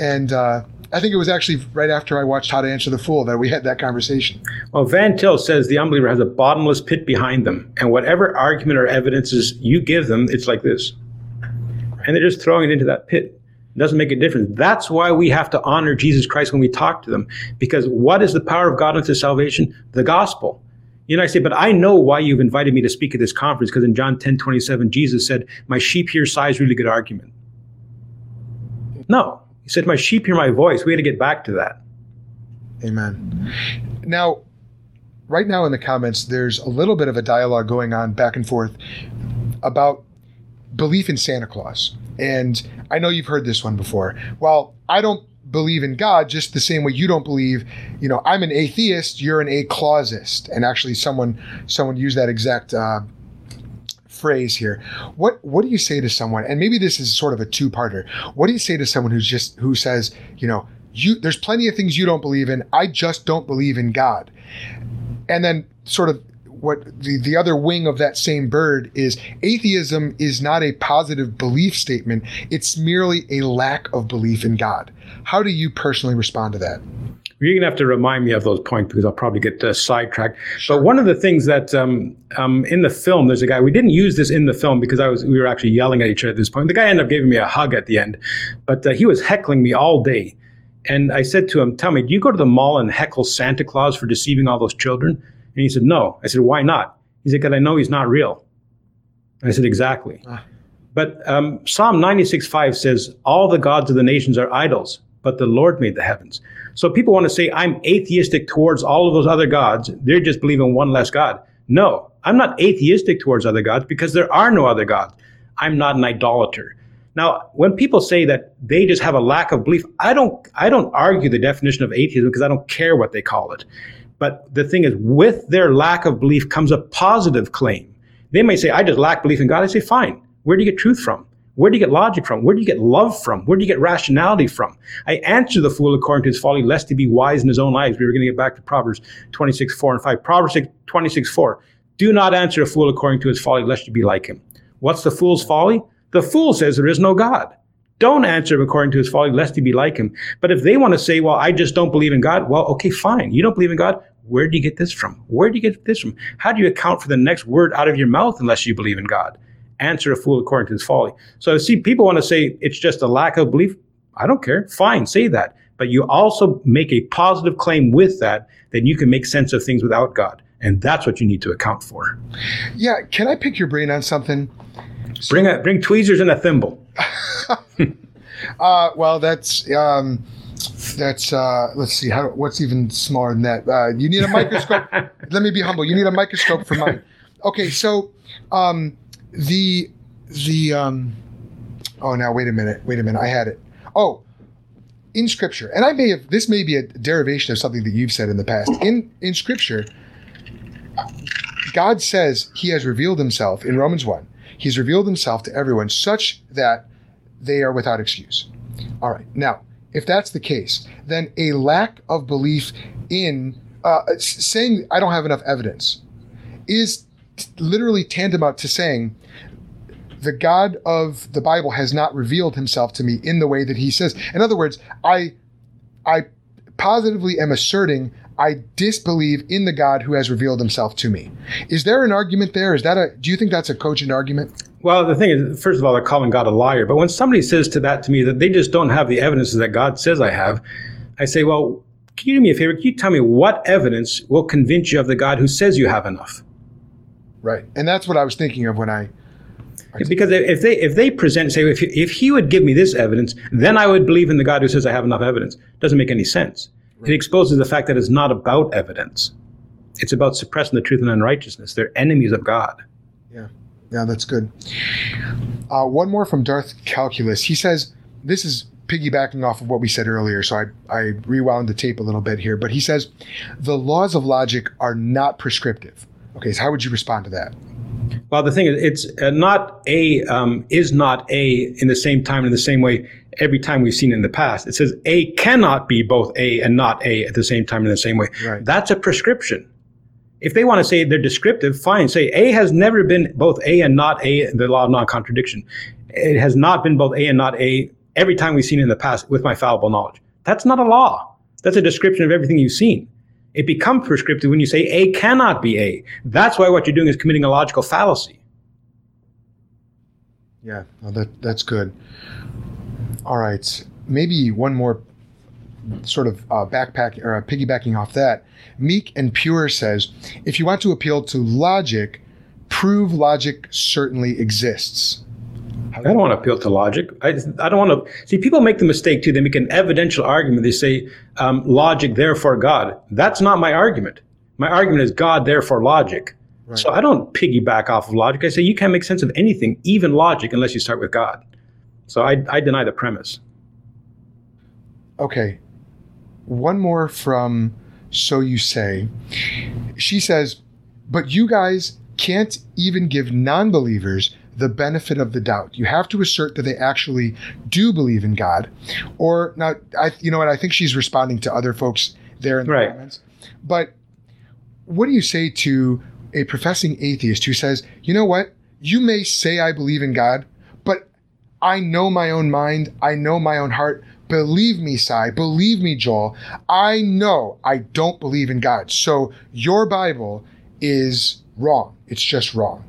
And uh, I think it was actually right after I watched How to Answer the Fool that we had that conversation. Well, Van Til says the unbeliever has a bottomless pit behind them, and whatever argument or evidences you give them, it's like this, and they're just throwing it into that pit. It doesn't make a difference. That's why we have to honor Jesus Christ when we talk to them. Because what is the power of God unto salvation? The gospel. You know, I say, but I know why you've invited me to speak at this conference, because in John 10 27, Jesus said, My sheep hear Sye's really good argument. No. He said, My sheep hear my voice. We had to get back to that. Amen. Now, right now in the comments, there's a little bit of a dialogue going on back and forth about belief in Santa Claus. And I know you've heard this one before. Well, I don't believe in God just the same way you don't believe, you know, I'm an atheist, you're an aclausist. And actually someone someone used that exact uh, phrase here. What what do you say to someone? And maybe this is sort of a two-parter. What do you say to someone who's just who says, you know, you there's plenty of things you don't believe in. I just don't believe in God. And then sort of what the, the other wing of that same bird is atheism is not a positive belief statement. It's merely a lack of belief in God. How do you personally respond to that? You're going to have to remind me of those points because I'll probably get uh, sidetracked. Sure. But one of the things that um, um, in the film, there's a guy, we didn't use this in the film because I was we were actually yelling at each other at this point. The guy ended up giving me a hug at the end, but uh, he was heckling me all day. And I said to him, Tell me, do you go to the mall and heckle Santa Claus for deceiving all those children? And he said, No. I said, Why not? He said, Because I know he's not real. I said, Exactly. Ah. But um, Psalm 96 5 says, All the gods of the nations are idols, but the Lord made the heavens. So people want to say, I'm atheistic towards all of those other gods. They're just believing one less God. No, I'm not atheistic towards other gods because there are no other gods. I'm not an idolater. Now, when people say that they just have a lack of belief, I don't I don't argue the definition of atheism because I don't care what they call it. But the thing is, with their lack of belief comes a positive claim. They may say, I just lack belief in God. I say, fine. Where do you get truth from? Where do you get logic from? Where do you get love from? Where do you get rationality from? I answer the fool according to his folly, lest he be wise in his own eyes. We were going to get back to Proverbs 26, 4 and 5. Proverbs 26, 4. Do not answer a fool according to his folly, lest you be like him. What's the fool's folly? The fool says there is no God. Don't answer him according to his folly, lest he be like him. But if they want to say, well, I just don't believe in God, well, okay, fine. You don't believe in God? Where do you get this from? Where do you get this from? How do you account for the next word out of your mouth unless you believe in God? Answer a fool according to his folly. So see, people want to say it's just a lack of belief. I don't care. Fine, say that. But you also make a positive claim with that, that you can make sense of things without God. And that's what you need to account for. Yeah. Can I pick your brain on something? Bring a, bring tweezers and a thimble. uh, well, that's um, that's uh, let's see how what's even smaller than that. Uh, you need a microscope. Let me be humble. You need a microscope for mine. Okay, so um, the the um oh now wait a minute wait a minute i had it. Oh in scripture and i may have this may be a derivation of something that you've said in the past. In in scripture god says he has revealed himself in romans 1 he's revealed himself to everyone such that they are without excuse. All right now if that's the case then a lack of belief in uh, saying i don't have enough evidence is literally tantamount to saying the God of the Bible has not revealed himself to me in the way that he says. In other words, I I positively am asserting I disbelieve in the God who has revealed himself to me. Is there an argument there? Is that a do you think that's a cogent argument? Well, the thing is, first of all, they're calling God a liar. But when somebody says to that to me that they just don't have the evidence that God says I have, I say, well, can you do me a favor? Can you tell me what evidence will convince you of the God who says you have enough? Right. And that's what I was thinking of when I because if they if they present say if if he would give me this evidence, then I would believe in the God who says I have enough evidence. Doesn't make any sense. Right. It exposes the fact that it's not about evidence. It's about suppressing the truth and unrighteousness. They're enemies of God. Yeah, yeah, that's good. Uh, one more from Darth Calculus. He says this is piggybacking off of what we said earlier, so I, I rewound the tape a little bit here. But he says the laws of logic are not prescriptive. Okay, so how would you respond to that? Well, the thing is, it's uh, not A um, is not A in the same time in the same way every time we've seen in the past. It says A cannot be both A and not A at the same time in the same way. Right. That's a prescription. If they want to say they're descriptive, fine. Say A has never been both A and not A, the law of non-contradiction. It has not been both A and not A every time we've seen in the past with my fallible knowledge. That's not a law. That's a description of everything you've seen. It becomes prescriptive when you say A cannot be A. That's why what you're doing is committing a logical fallacy. Yeah, that that's good. All right, maybe one more sort of uh, backpack or uh, piggybacking off that. Meek and Pure says, if you want to appeal to logic, prove logic certainly exists. I don't want to appeal to logic. I, I don't want to see people make the mistake too. They make an evidential argument. They say um, logic, therefore God. That's not my argument. My argument is God, therefore logic. Right. So I don't piggyback off of logic. I say you can't make sense of anything, even logic, unless you start with God. So I, I deny the premise. Okay. One more from So You Say. She says, but you guys can't even give non believers the benefit of the doubt. You have to assert that they actually do believe in God. Or now, I, you know what? I think she's responding to other folks there in the right. comments. But what do you say to a professing atheist who says, you know what? You may say I believe in God, but I know my own mind. I know my own heart. Believe me, Sye. Believe me, Joel. I know I don't believe in God. So your Bible is wrong. It's just wrong.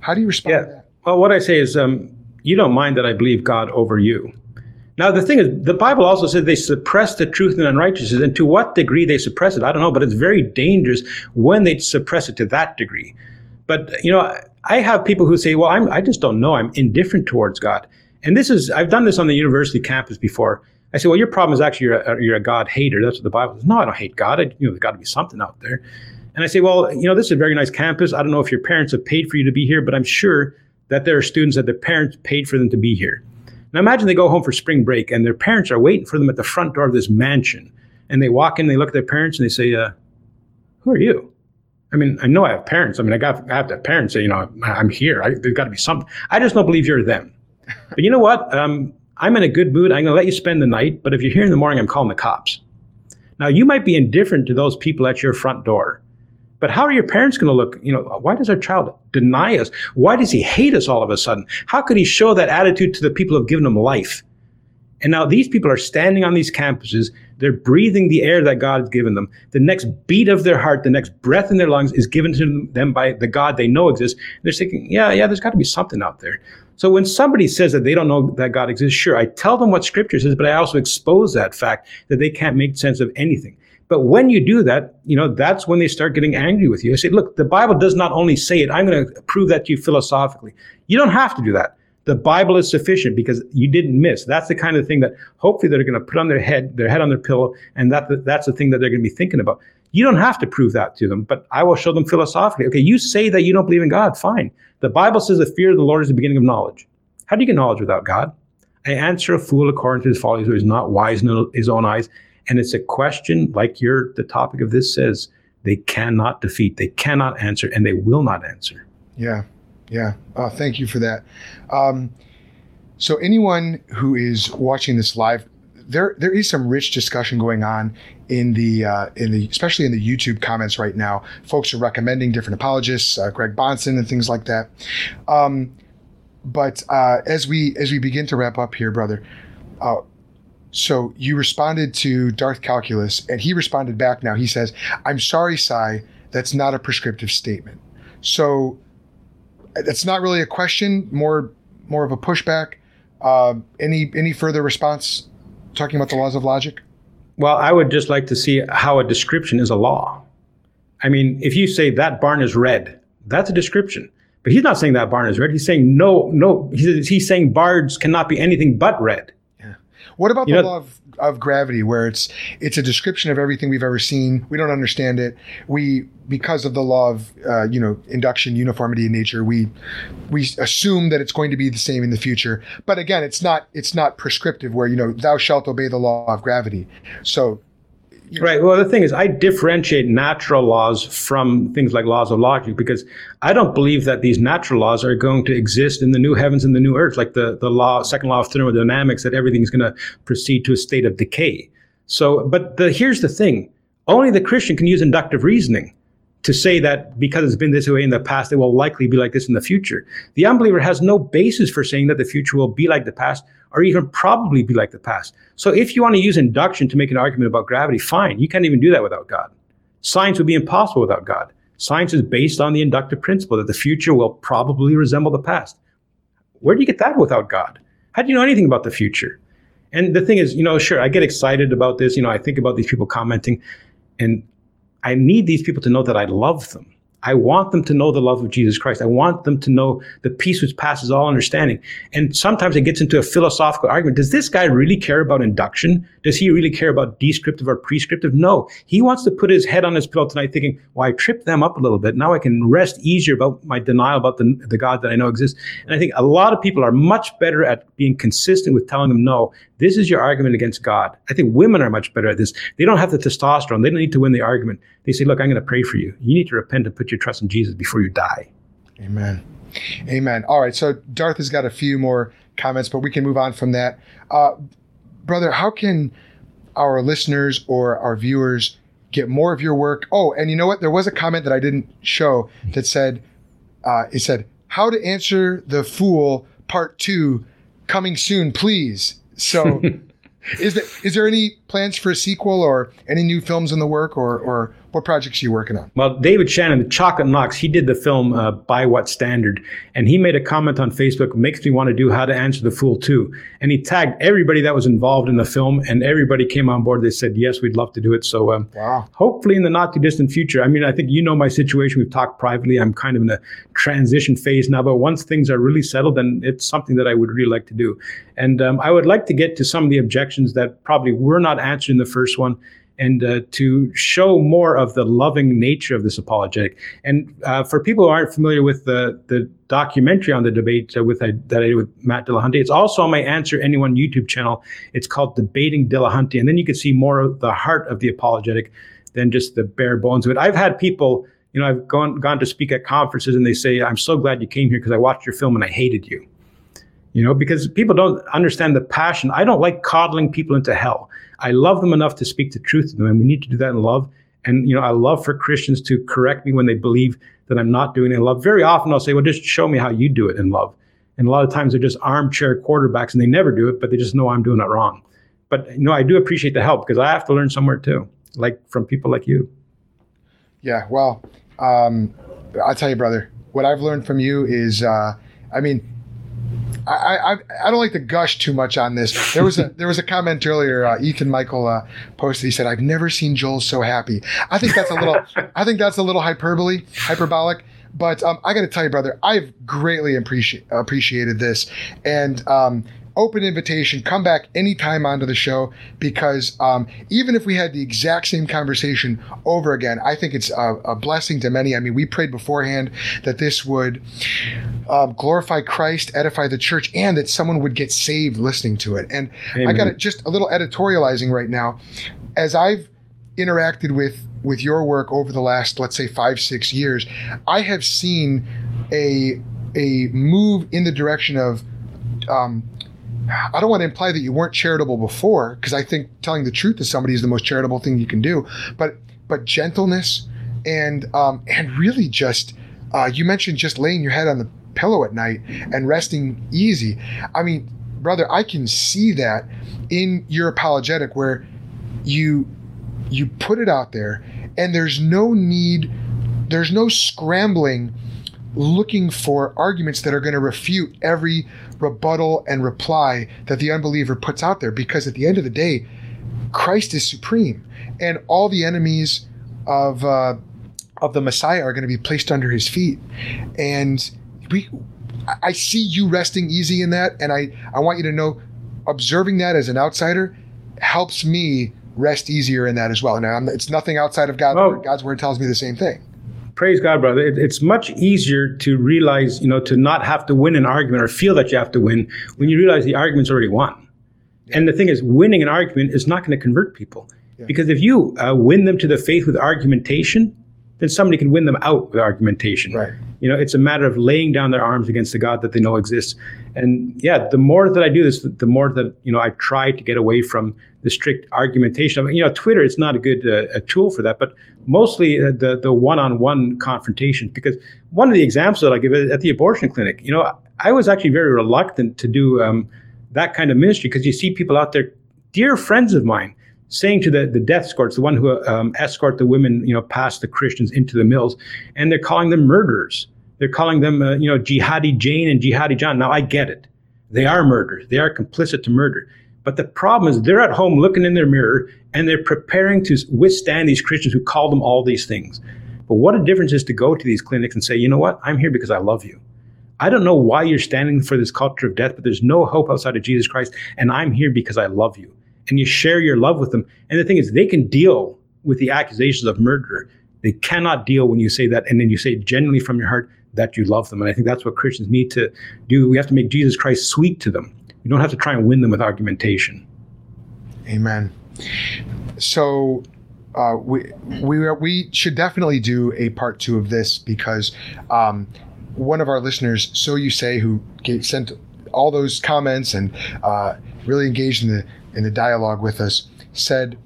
How do you respond yeah. Well, what I say is, um, you don't mind that I believe God over you. Now, the thing is, the Bible also says they suppress the truth and unrighteousness. And to what degree they suppress it, I don't know, but it's very dangerous when they suppress it to that degree. But, you know, I have people who say, well, I'm, I just don't know. I'm indifferent towards God. And this is, I've done this on the university campus before. I say, well, your problem is actually you're a, you're a God hater. That's what the Bible says. No, I don't hate God. I, you know, there's got to be something out there. And I say, well, you know, this is a very nice campus. I don't know if your parents have paid for you to be here, but I'm sure that there are students that their parents paid for them to be here. Now imagine they go home for spring break and their parents are waiting for them at the front door of this mansion. And they walk in, they look at their parents and they say, uh, Who are you? I mean, I know I have parents. I mean, I got I have to have parents say, you know, I'm here. I, there's got to be something. I just don't believe you're them. But you know what? Um, I'm in a good mood. I'm going to let you spend the night. But if you're here in the morning, I'm calling the cops. Now, you might be indifferent to those people at your front door. But how are your parents going to look? You know, why does our child deny us? Why does he hate us all of a sudden? How could he show that attitude to the people who have given him life? And now these people are standing on these campuses. They're breathing the air that God has given them. The next beat of their heart, the next breath in their lungs is given to them by the God they know exists. They're thinking, yeah, yeah, there's got to be something out there. So when somebody says that they don't know that God exists, sure, I tell them what scripture says, but I also expose that fact that they can't make sense of anything. But when you do that, you know, that's when they start getting angry with you. I say, look, the Bible does not only say it, I'm going to prove that to you philosophically. You don't have to do that the Bible is sufficient because you didn't miss. That's the kind of thing that hopefully they're going to put on their head, their head on their pillow, and that that's the thing that they're going to be thinking about. You don't have to prove that to them, but I will show them philosophically. Okay, you say that you don't believe in God, fine. The Bible says the fear of the Lord is the beginning of knowledge. How do you get knowledge without God? I answer a fool according to his folly, who is not wise in his own eyes. And it's a question like your the topic of this says, they cannot defeat, they cannot answer, and they will not answer. Yeah. Yeah. Uh, thank you for that. Um, so anyone who is watching this live, there there is some rich discussion going on in the uh, in the especially in the YouTube comments right now. Folks are recommending different apologists, uh, Greg Bahnsen and things like that. Um, but uh, as we as we begin to wrap up here, brother. So you responded to Darth Calculus, and he responded back. Now he says, "I'm sorry, Sye. That's not a prescriptive statement." So that's not really a question, more more of a pushback. Uh, any any further response talking about the laws of logic? Well, I would just like to see how a description is a law. I mean, if you say that barn is red, that's a description. But he's not saying that barn is red. He's saying no, no. He's, he's saying barns cannot be anything but red. What about you the know, law of of gravity where it's it's a description of everything we've ever seen. We don't understand it. We because of the law of uh, you know induction, uniformity in nature, we we assume that it's going to be the same in the future. But again, it's not it's not prescriptive where you know thou shalt obey the law of gravity. So Right. Well, the thing is, I differentiate natural laws from things like laws of logic because I don't believe that these natural laws are going to exist in the new heavens and the new earth, like the, the law, second law of thermodynamics, that everything's going to proceed to a state of decay. So, but the, here's the thing only the Christian can use inductive reasoning to say that because it's been this way in the past, it will likely be like this in the future. The unbeliever has no basis for saying that the future will be like the past or even probably be like the past. So if you want to use induction to make an argument about gravity, fine. You can't even do that without God. Science would be impossible without God. Science is based on the inductive principle that the future will probably resemble the past. Where do you get that without God? How do you know anything about the future? And the thing is, you know, sure, I get excited about this. You know, I think about these people commenting, and I need these people to know that I love them. I want them to know the love of Jesus Christ. I want them to know the peace which passes all understanding. And sometimes it gets into a philosophical argument. Does this guy really care about induction? Does he really care about descriptive or prescriptive? No. He wants to put his head on his pillow tonight thinking, well, I tripped them up a little bit. Now I can rest easier about my denial about the, the God that I know exists. And I think a lot of people are much better at being consistent with telling them, no, this is your argument against God. I think women are much better at this. They don't have the testosterone. They don't need to win the argument. They say, look, I'm going to pray for you. You need to repent and put your trust in Jesus before you die. Amen. Amen. All right. So Darth has got a few more comments, but we can move on from that. Uh, brother, how can our listeners or our viewers get more of your work? Oh, and you know what? There was a comment that I didn't show that said, uh, it said, how to answer the fool part two coming soon, please. So, is there is there any plans for a sequel or any new films in the work or or what projects are you working on? Well, David Shannon, the Chocolate Knox, he did the film uh, By What Standard, and he made a comment on Facebook, makes me want to do How to Answer the Fool too. And he tagged everybody that was involved in the film, and everybody came on board. They said, yes, we'd love to do it. So um, wow. hopefully in the not too distant future, I mean, I think you know my situation. We've talked privately. I'm kind of in a transition phase now, but once things are really settled, then it's something that I would really like to do. And um, I would like to get to some of the objections that probably were not answered in the first one and uh, to show more of the loving nature of this apologetic. And uh, for people who aren't familiar with the, the documentary on the debate uh, with uh, that I did with Matt Dillahunty, it's also on my Answer Anyone YouTube channel. It's called Debating Dillahunty, and then you can see more of the heart of the apologetic than just the bare bones of it. I've had people You know, I've gone gone to speak at conferences and they say, "I'm so glad you came here because I watched your film and I hated you." You know, because people don't understand the passion. I don't like coddling people into hell. I love them enough to speak the truth to them, and we need to do that in love. And you know, I love for Christians to correct me when they believe that I'm not doing it in love. Very often, I'll say, "Well, just show me how you do it in love." And a lot of times, they're just armchair quarterbacks, and they never do it, but they just know I'm doing it wrong. But you know, I do appreciate the help because I have to learn somewhere too, like from people like you. Yeah, well, um, I'll tell you, brother. What I've learned from you is, uh, I mean, I, I I don't like to gush too much on this. There was a there was a comment earlier. Uh, Ethan Michael uh, posted. He said, "I've never seen Joel so happy." I think that's a little. I think that's a little hyperbole, hyperbolic. But um, I got to tell you, brother, I've greatly appreciate appreciated this, and um, open invitation. Come back anytime onto the show because um, even if we had the exact same conversation over again, I think it's a, a blessing to many. I mean, we prayed beforehand that this would um, glorify Christ, edify the church, and that someone would get saved listening to it. And Amen. I got it, just a little editorializing right now. As I've interacted with with your work over the last, let's say, five six years, I have seen a a move in the direction of um, I don't want to imply that you weren't charitable before, because I think telling the truth to somebody is the most charitable thing you can do. But but gentleness and um, and really just uh, you mentioned just laying your head on the pillow at night and resting easy. I mean, brother, I can see that in your apologetic where you you put it out there and there's no need, there's no scrambling looking for arguments that are going to refute every rebuttal and reply that the unbeliever puts out there. Because at the end of the day christ is supreme and all the enemies of uh, of the messiah are going to be placed under his feet. And we i see you resting easy in that and i i want you to know observing that as an outsider helps me rest easier in that as well. And it's nothing outside of god's well, word. God's word tells me the same thing praise God, brother. It, it's much easier to realize, you know, to not have to win an argument or feel that you have to win when you realize the argument's already won. Yeah. And the thing is, winning an argument is not going to convert people. Yeah. Because if you uh, win them to the faith with argumentation, then somebody can win them out with argumentation. Right. You know, it's a matter of laying down their arms against the God that they know exists. And yeah, the more that I do this, the more that you know I try to get away from the strict argumentation. I mean, you know, Twitter is not a good uh, a tool for that, but mostly uh, the the one-on-one confrontation. Because one of the examples that I give at the abortion clinic, you know, I was actually very reluctant to do um, that kind of ministry because you see people out there, dear friends of mine, saying to the, the death escorts, the one who um, escort the women, you know, past the Christians into the mills, and they're calling them murderers. They're calling them, uh, you know, jihadi Jane and jihadi John. Now I get it; they are murderers. They are complicit to murder. But the problem is they're at home looking in their mirror and they're preparing to withstand these Christians who call them all these things. But what a difference is to go to these clinics and say, you know what? I'm here because I love you. I don't know why you're standing for this culture of death, but there's no hope outside of Jesus Christ. And I'm here because I love you. And you share your love with them. And the thing is, they can deal with the accusations of murder. They cannot deal when you say that. And then you say genuinely from your heart that you love them. And I think that's what Christians need to do. We have to make Jesus Christ sweet to them. You don't have to try and win them with argumentation. Amen. So uh, we we we should definitely do a part two of this because um, one of our listeners, so you say, who sent all those comments and uh, really engaged in the in the dialogue with us, said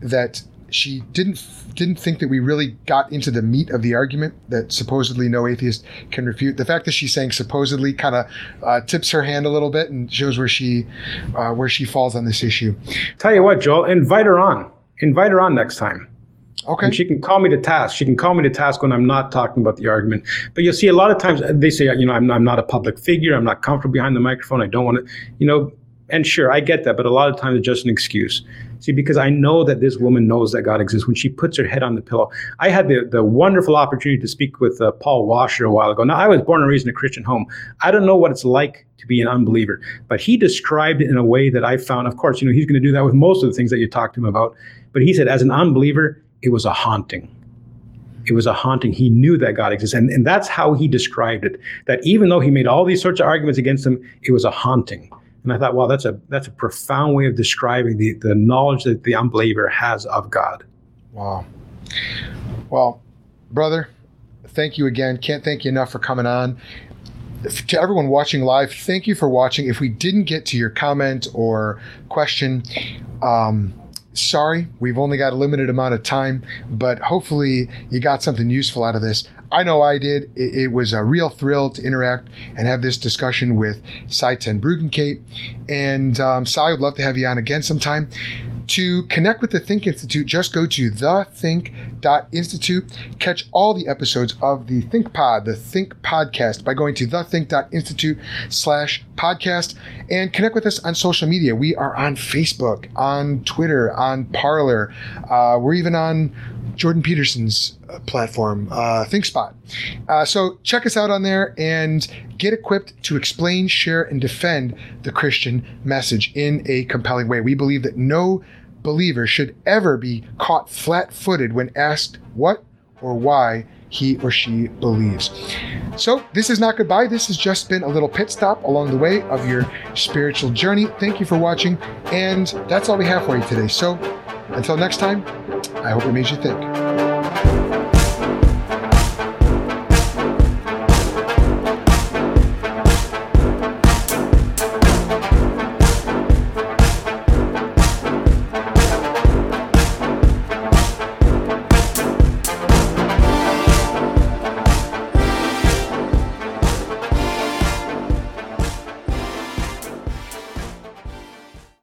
that she didn't didn't think that we really got into the meat of the argument that supposedly no atheist can refute. The fact that she's saying supposedly kind of uh, tips her hand a little bit and shows where she uh, where she falls on this issue. Tell you what, Joel, invite her on. Invite her on next time. Okay. And she can call me to task. She can call me to task when I'm not talking about the argument. But you'll see a lot of times they say, you know, I'm, I'm not a public figure. I'm not comfortable behind the microphone. I don't want to, you know, and sure, I get that, but a lot of times it's just an excuse. See, because I know that this woman knows that God exists when she puts her head on the pillow. I had the, the wonderful opportunity to speak with uh, Paul Washer a while ago. Now, I was born and raised in a Christian home. I don't know what it's like to be an unbeliever, but he described it in a way that I found, of course, you know, he's going to do that with most of the things that you talked to him about. But he said, as an unbeliever, it was a haunting. It was a haunting. He knew that God exists. And, and that's how he described it. That even though he made all these sorts of arguments against him, it was a haunting. And I thought, wow, that's a that's a profound way of describing the, the knowledge that the unbeliever has of God. Wow. Well, brother, thank you again. Can't thank you enough for coming on. To everyone watching live, thank you for watching. If we didn't get to your comment or question, um, sorry, we've only got a limited amount of time, but hopefully you got something useful out of this. I know I did. It, it was a real thrill to interact and have this discussion with Sye Ten Bruggencate. And um, Sye, would love to have you on again sometime. To connect with the Think Institute, just go to thethink.institute. Catch all the episodes of the Think Pod, the Think Podcast, by going to thethink.institute slash podcast and connect with us on social media. We are on Facebook, on Twitter, on Parler. Uh, we're even on Jordan Peterson's uh, platform, uh, ThinkSpot. Uh, so check us out on there and get equipped to explain, share, and defend the Christian message in a compelling way. We believe that no believer should ever be caught flat footed when asked what or why he or she believes. So, this is not goodbye. This has just been a little pit stop along the way of your spiritual journey. Thank you for watching, and that's all we have for you today. So, until next time, I hope it made you think.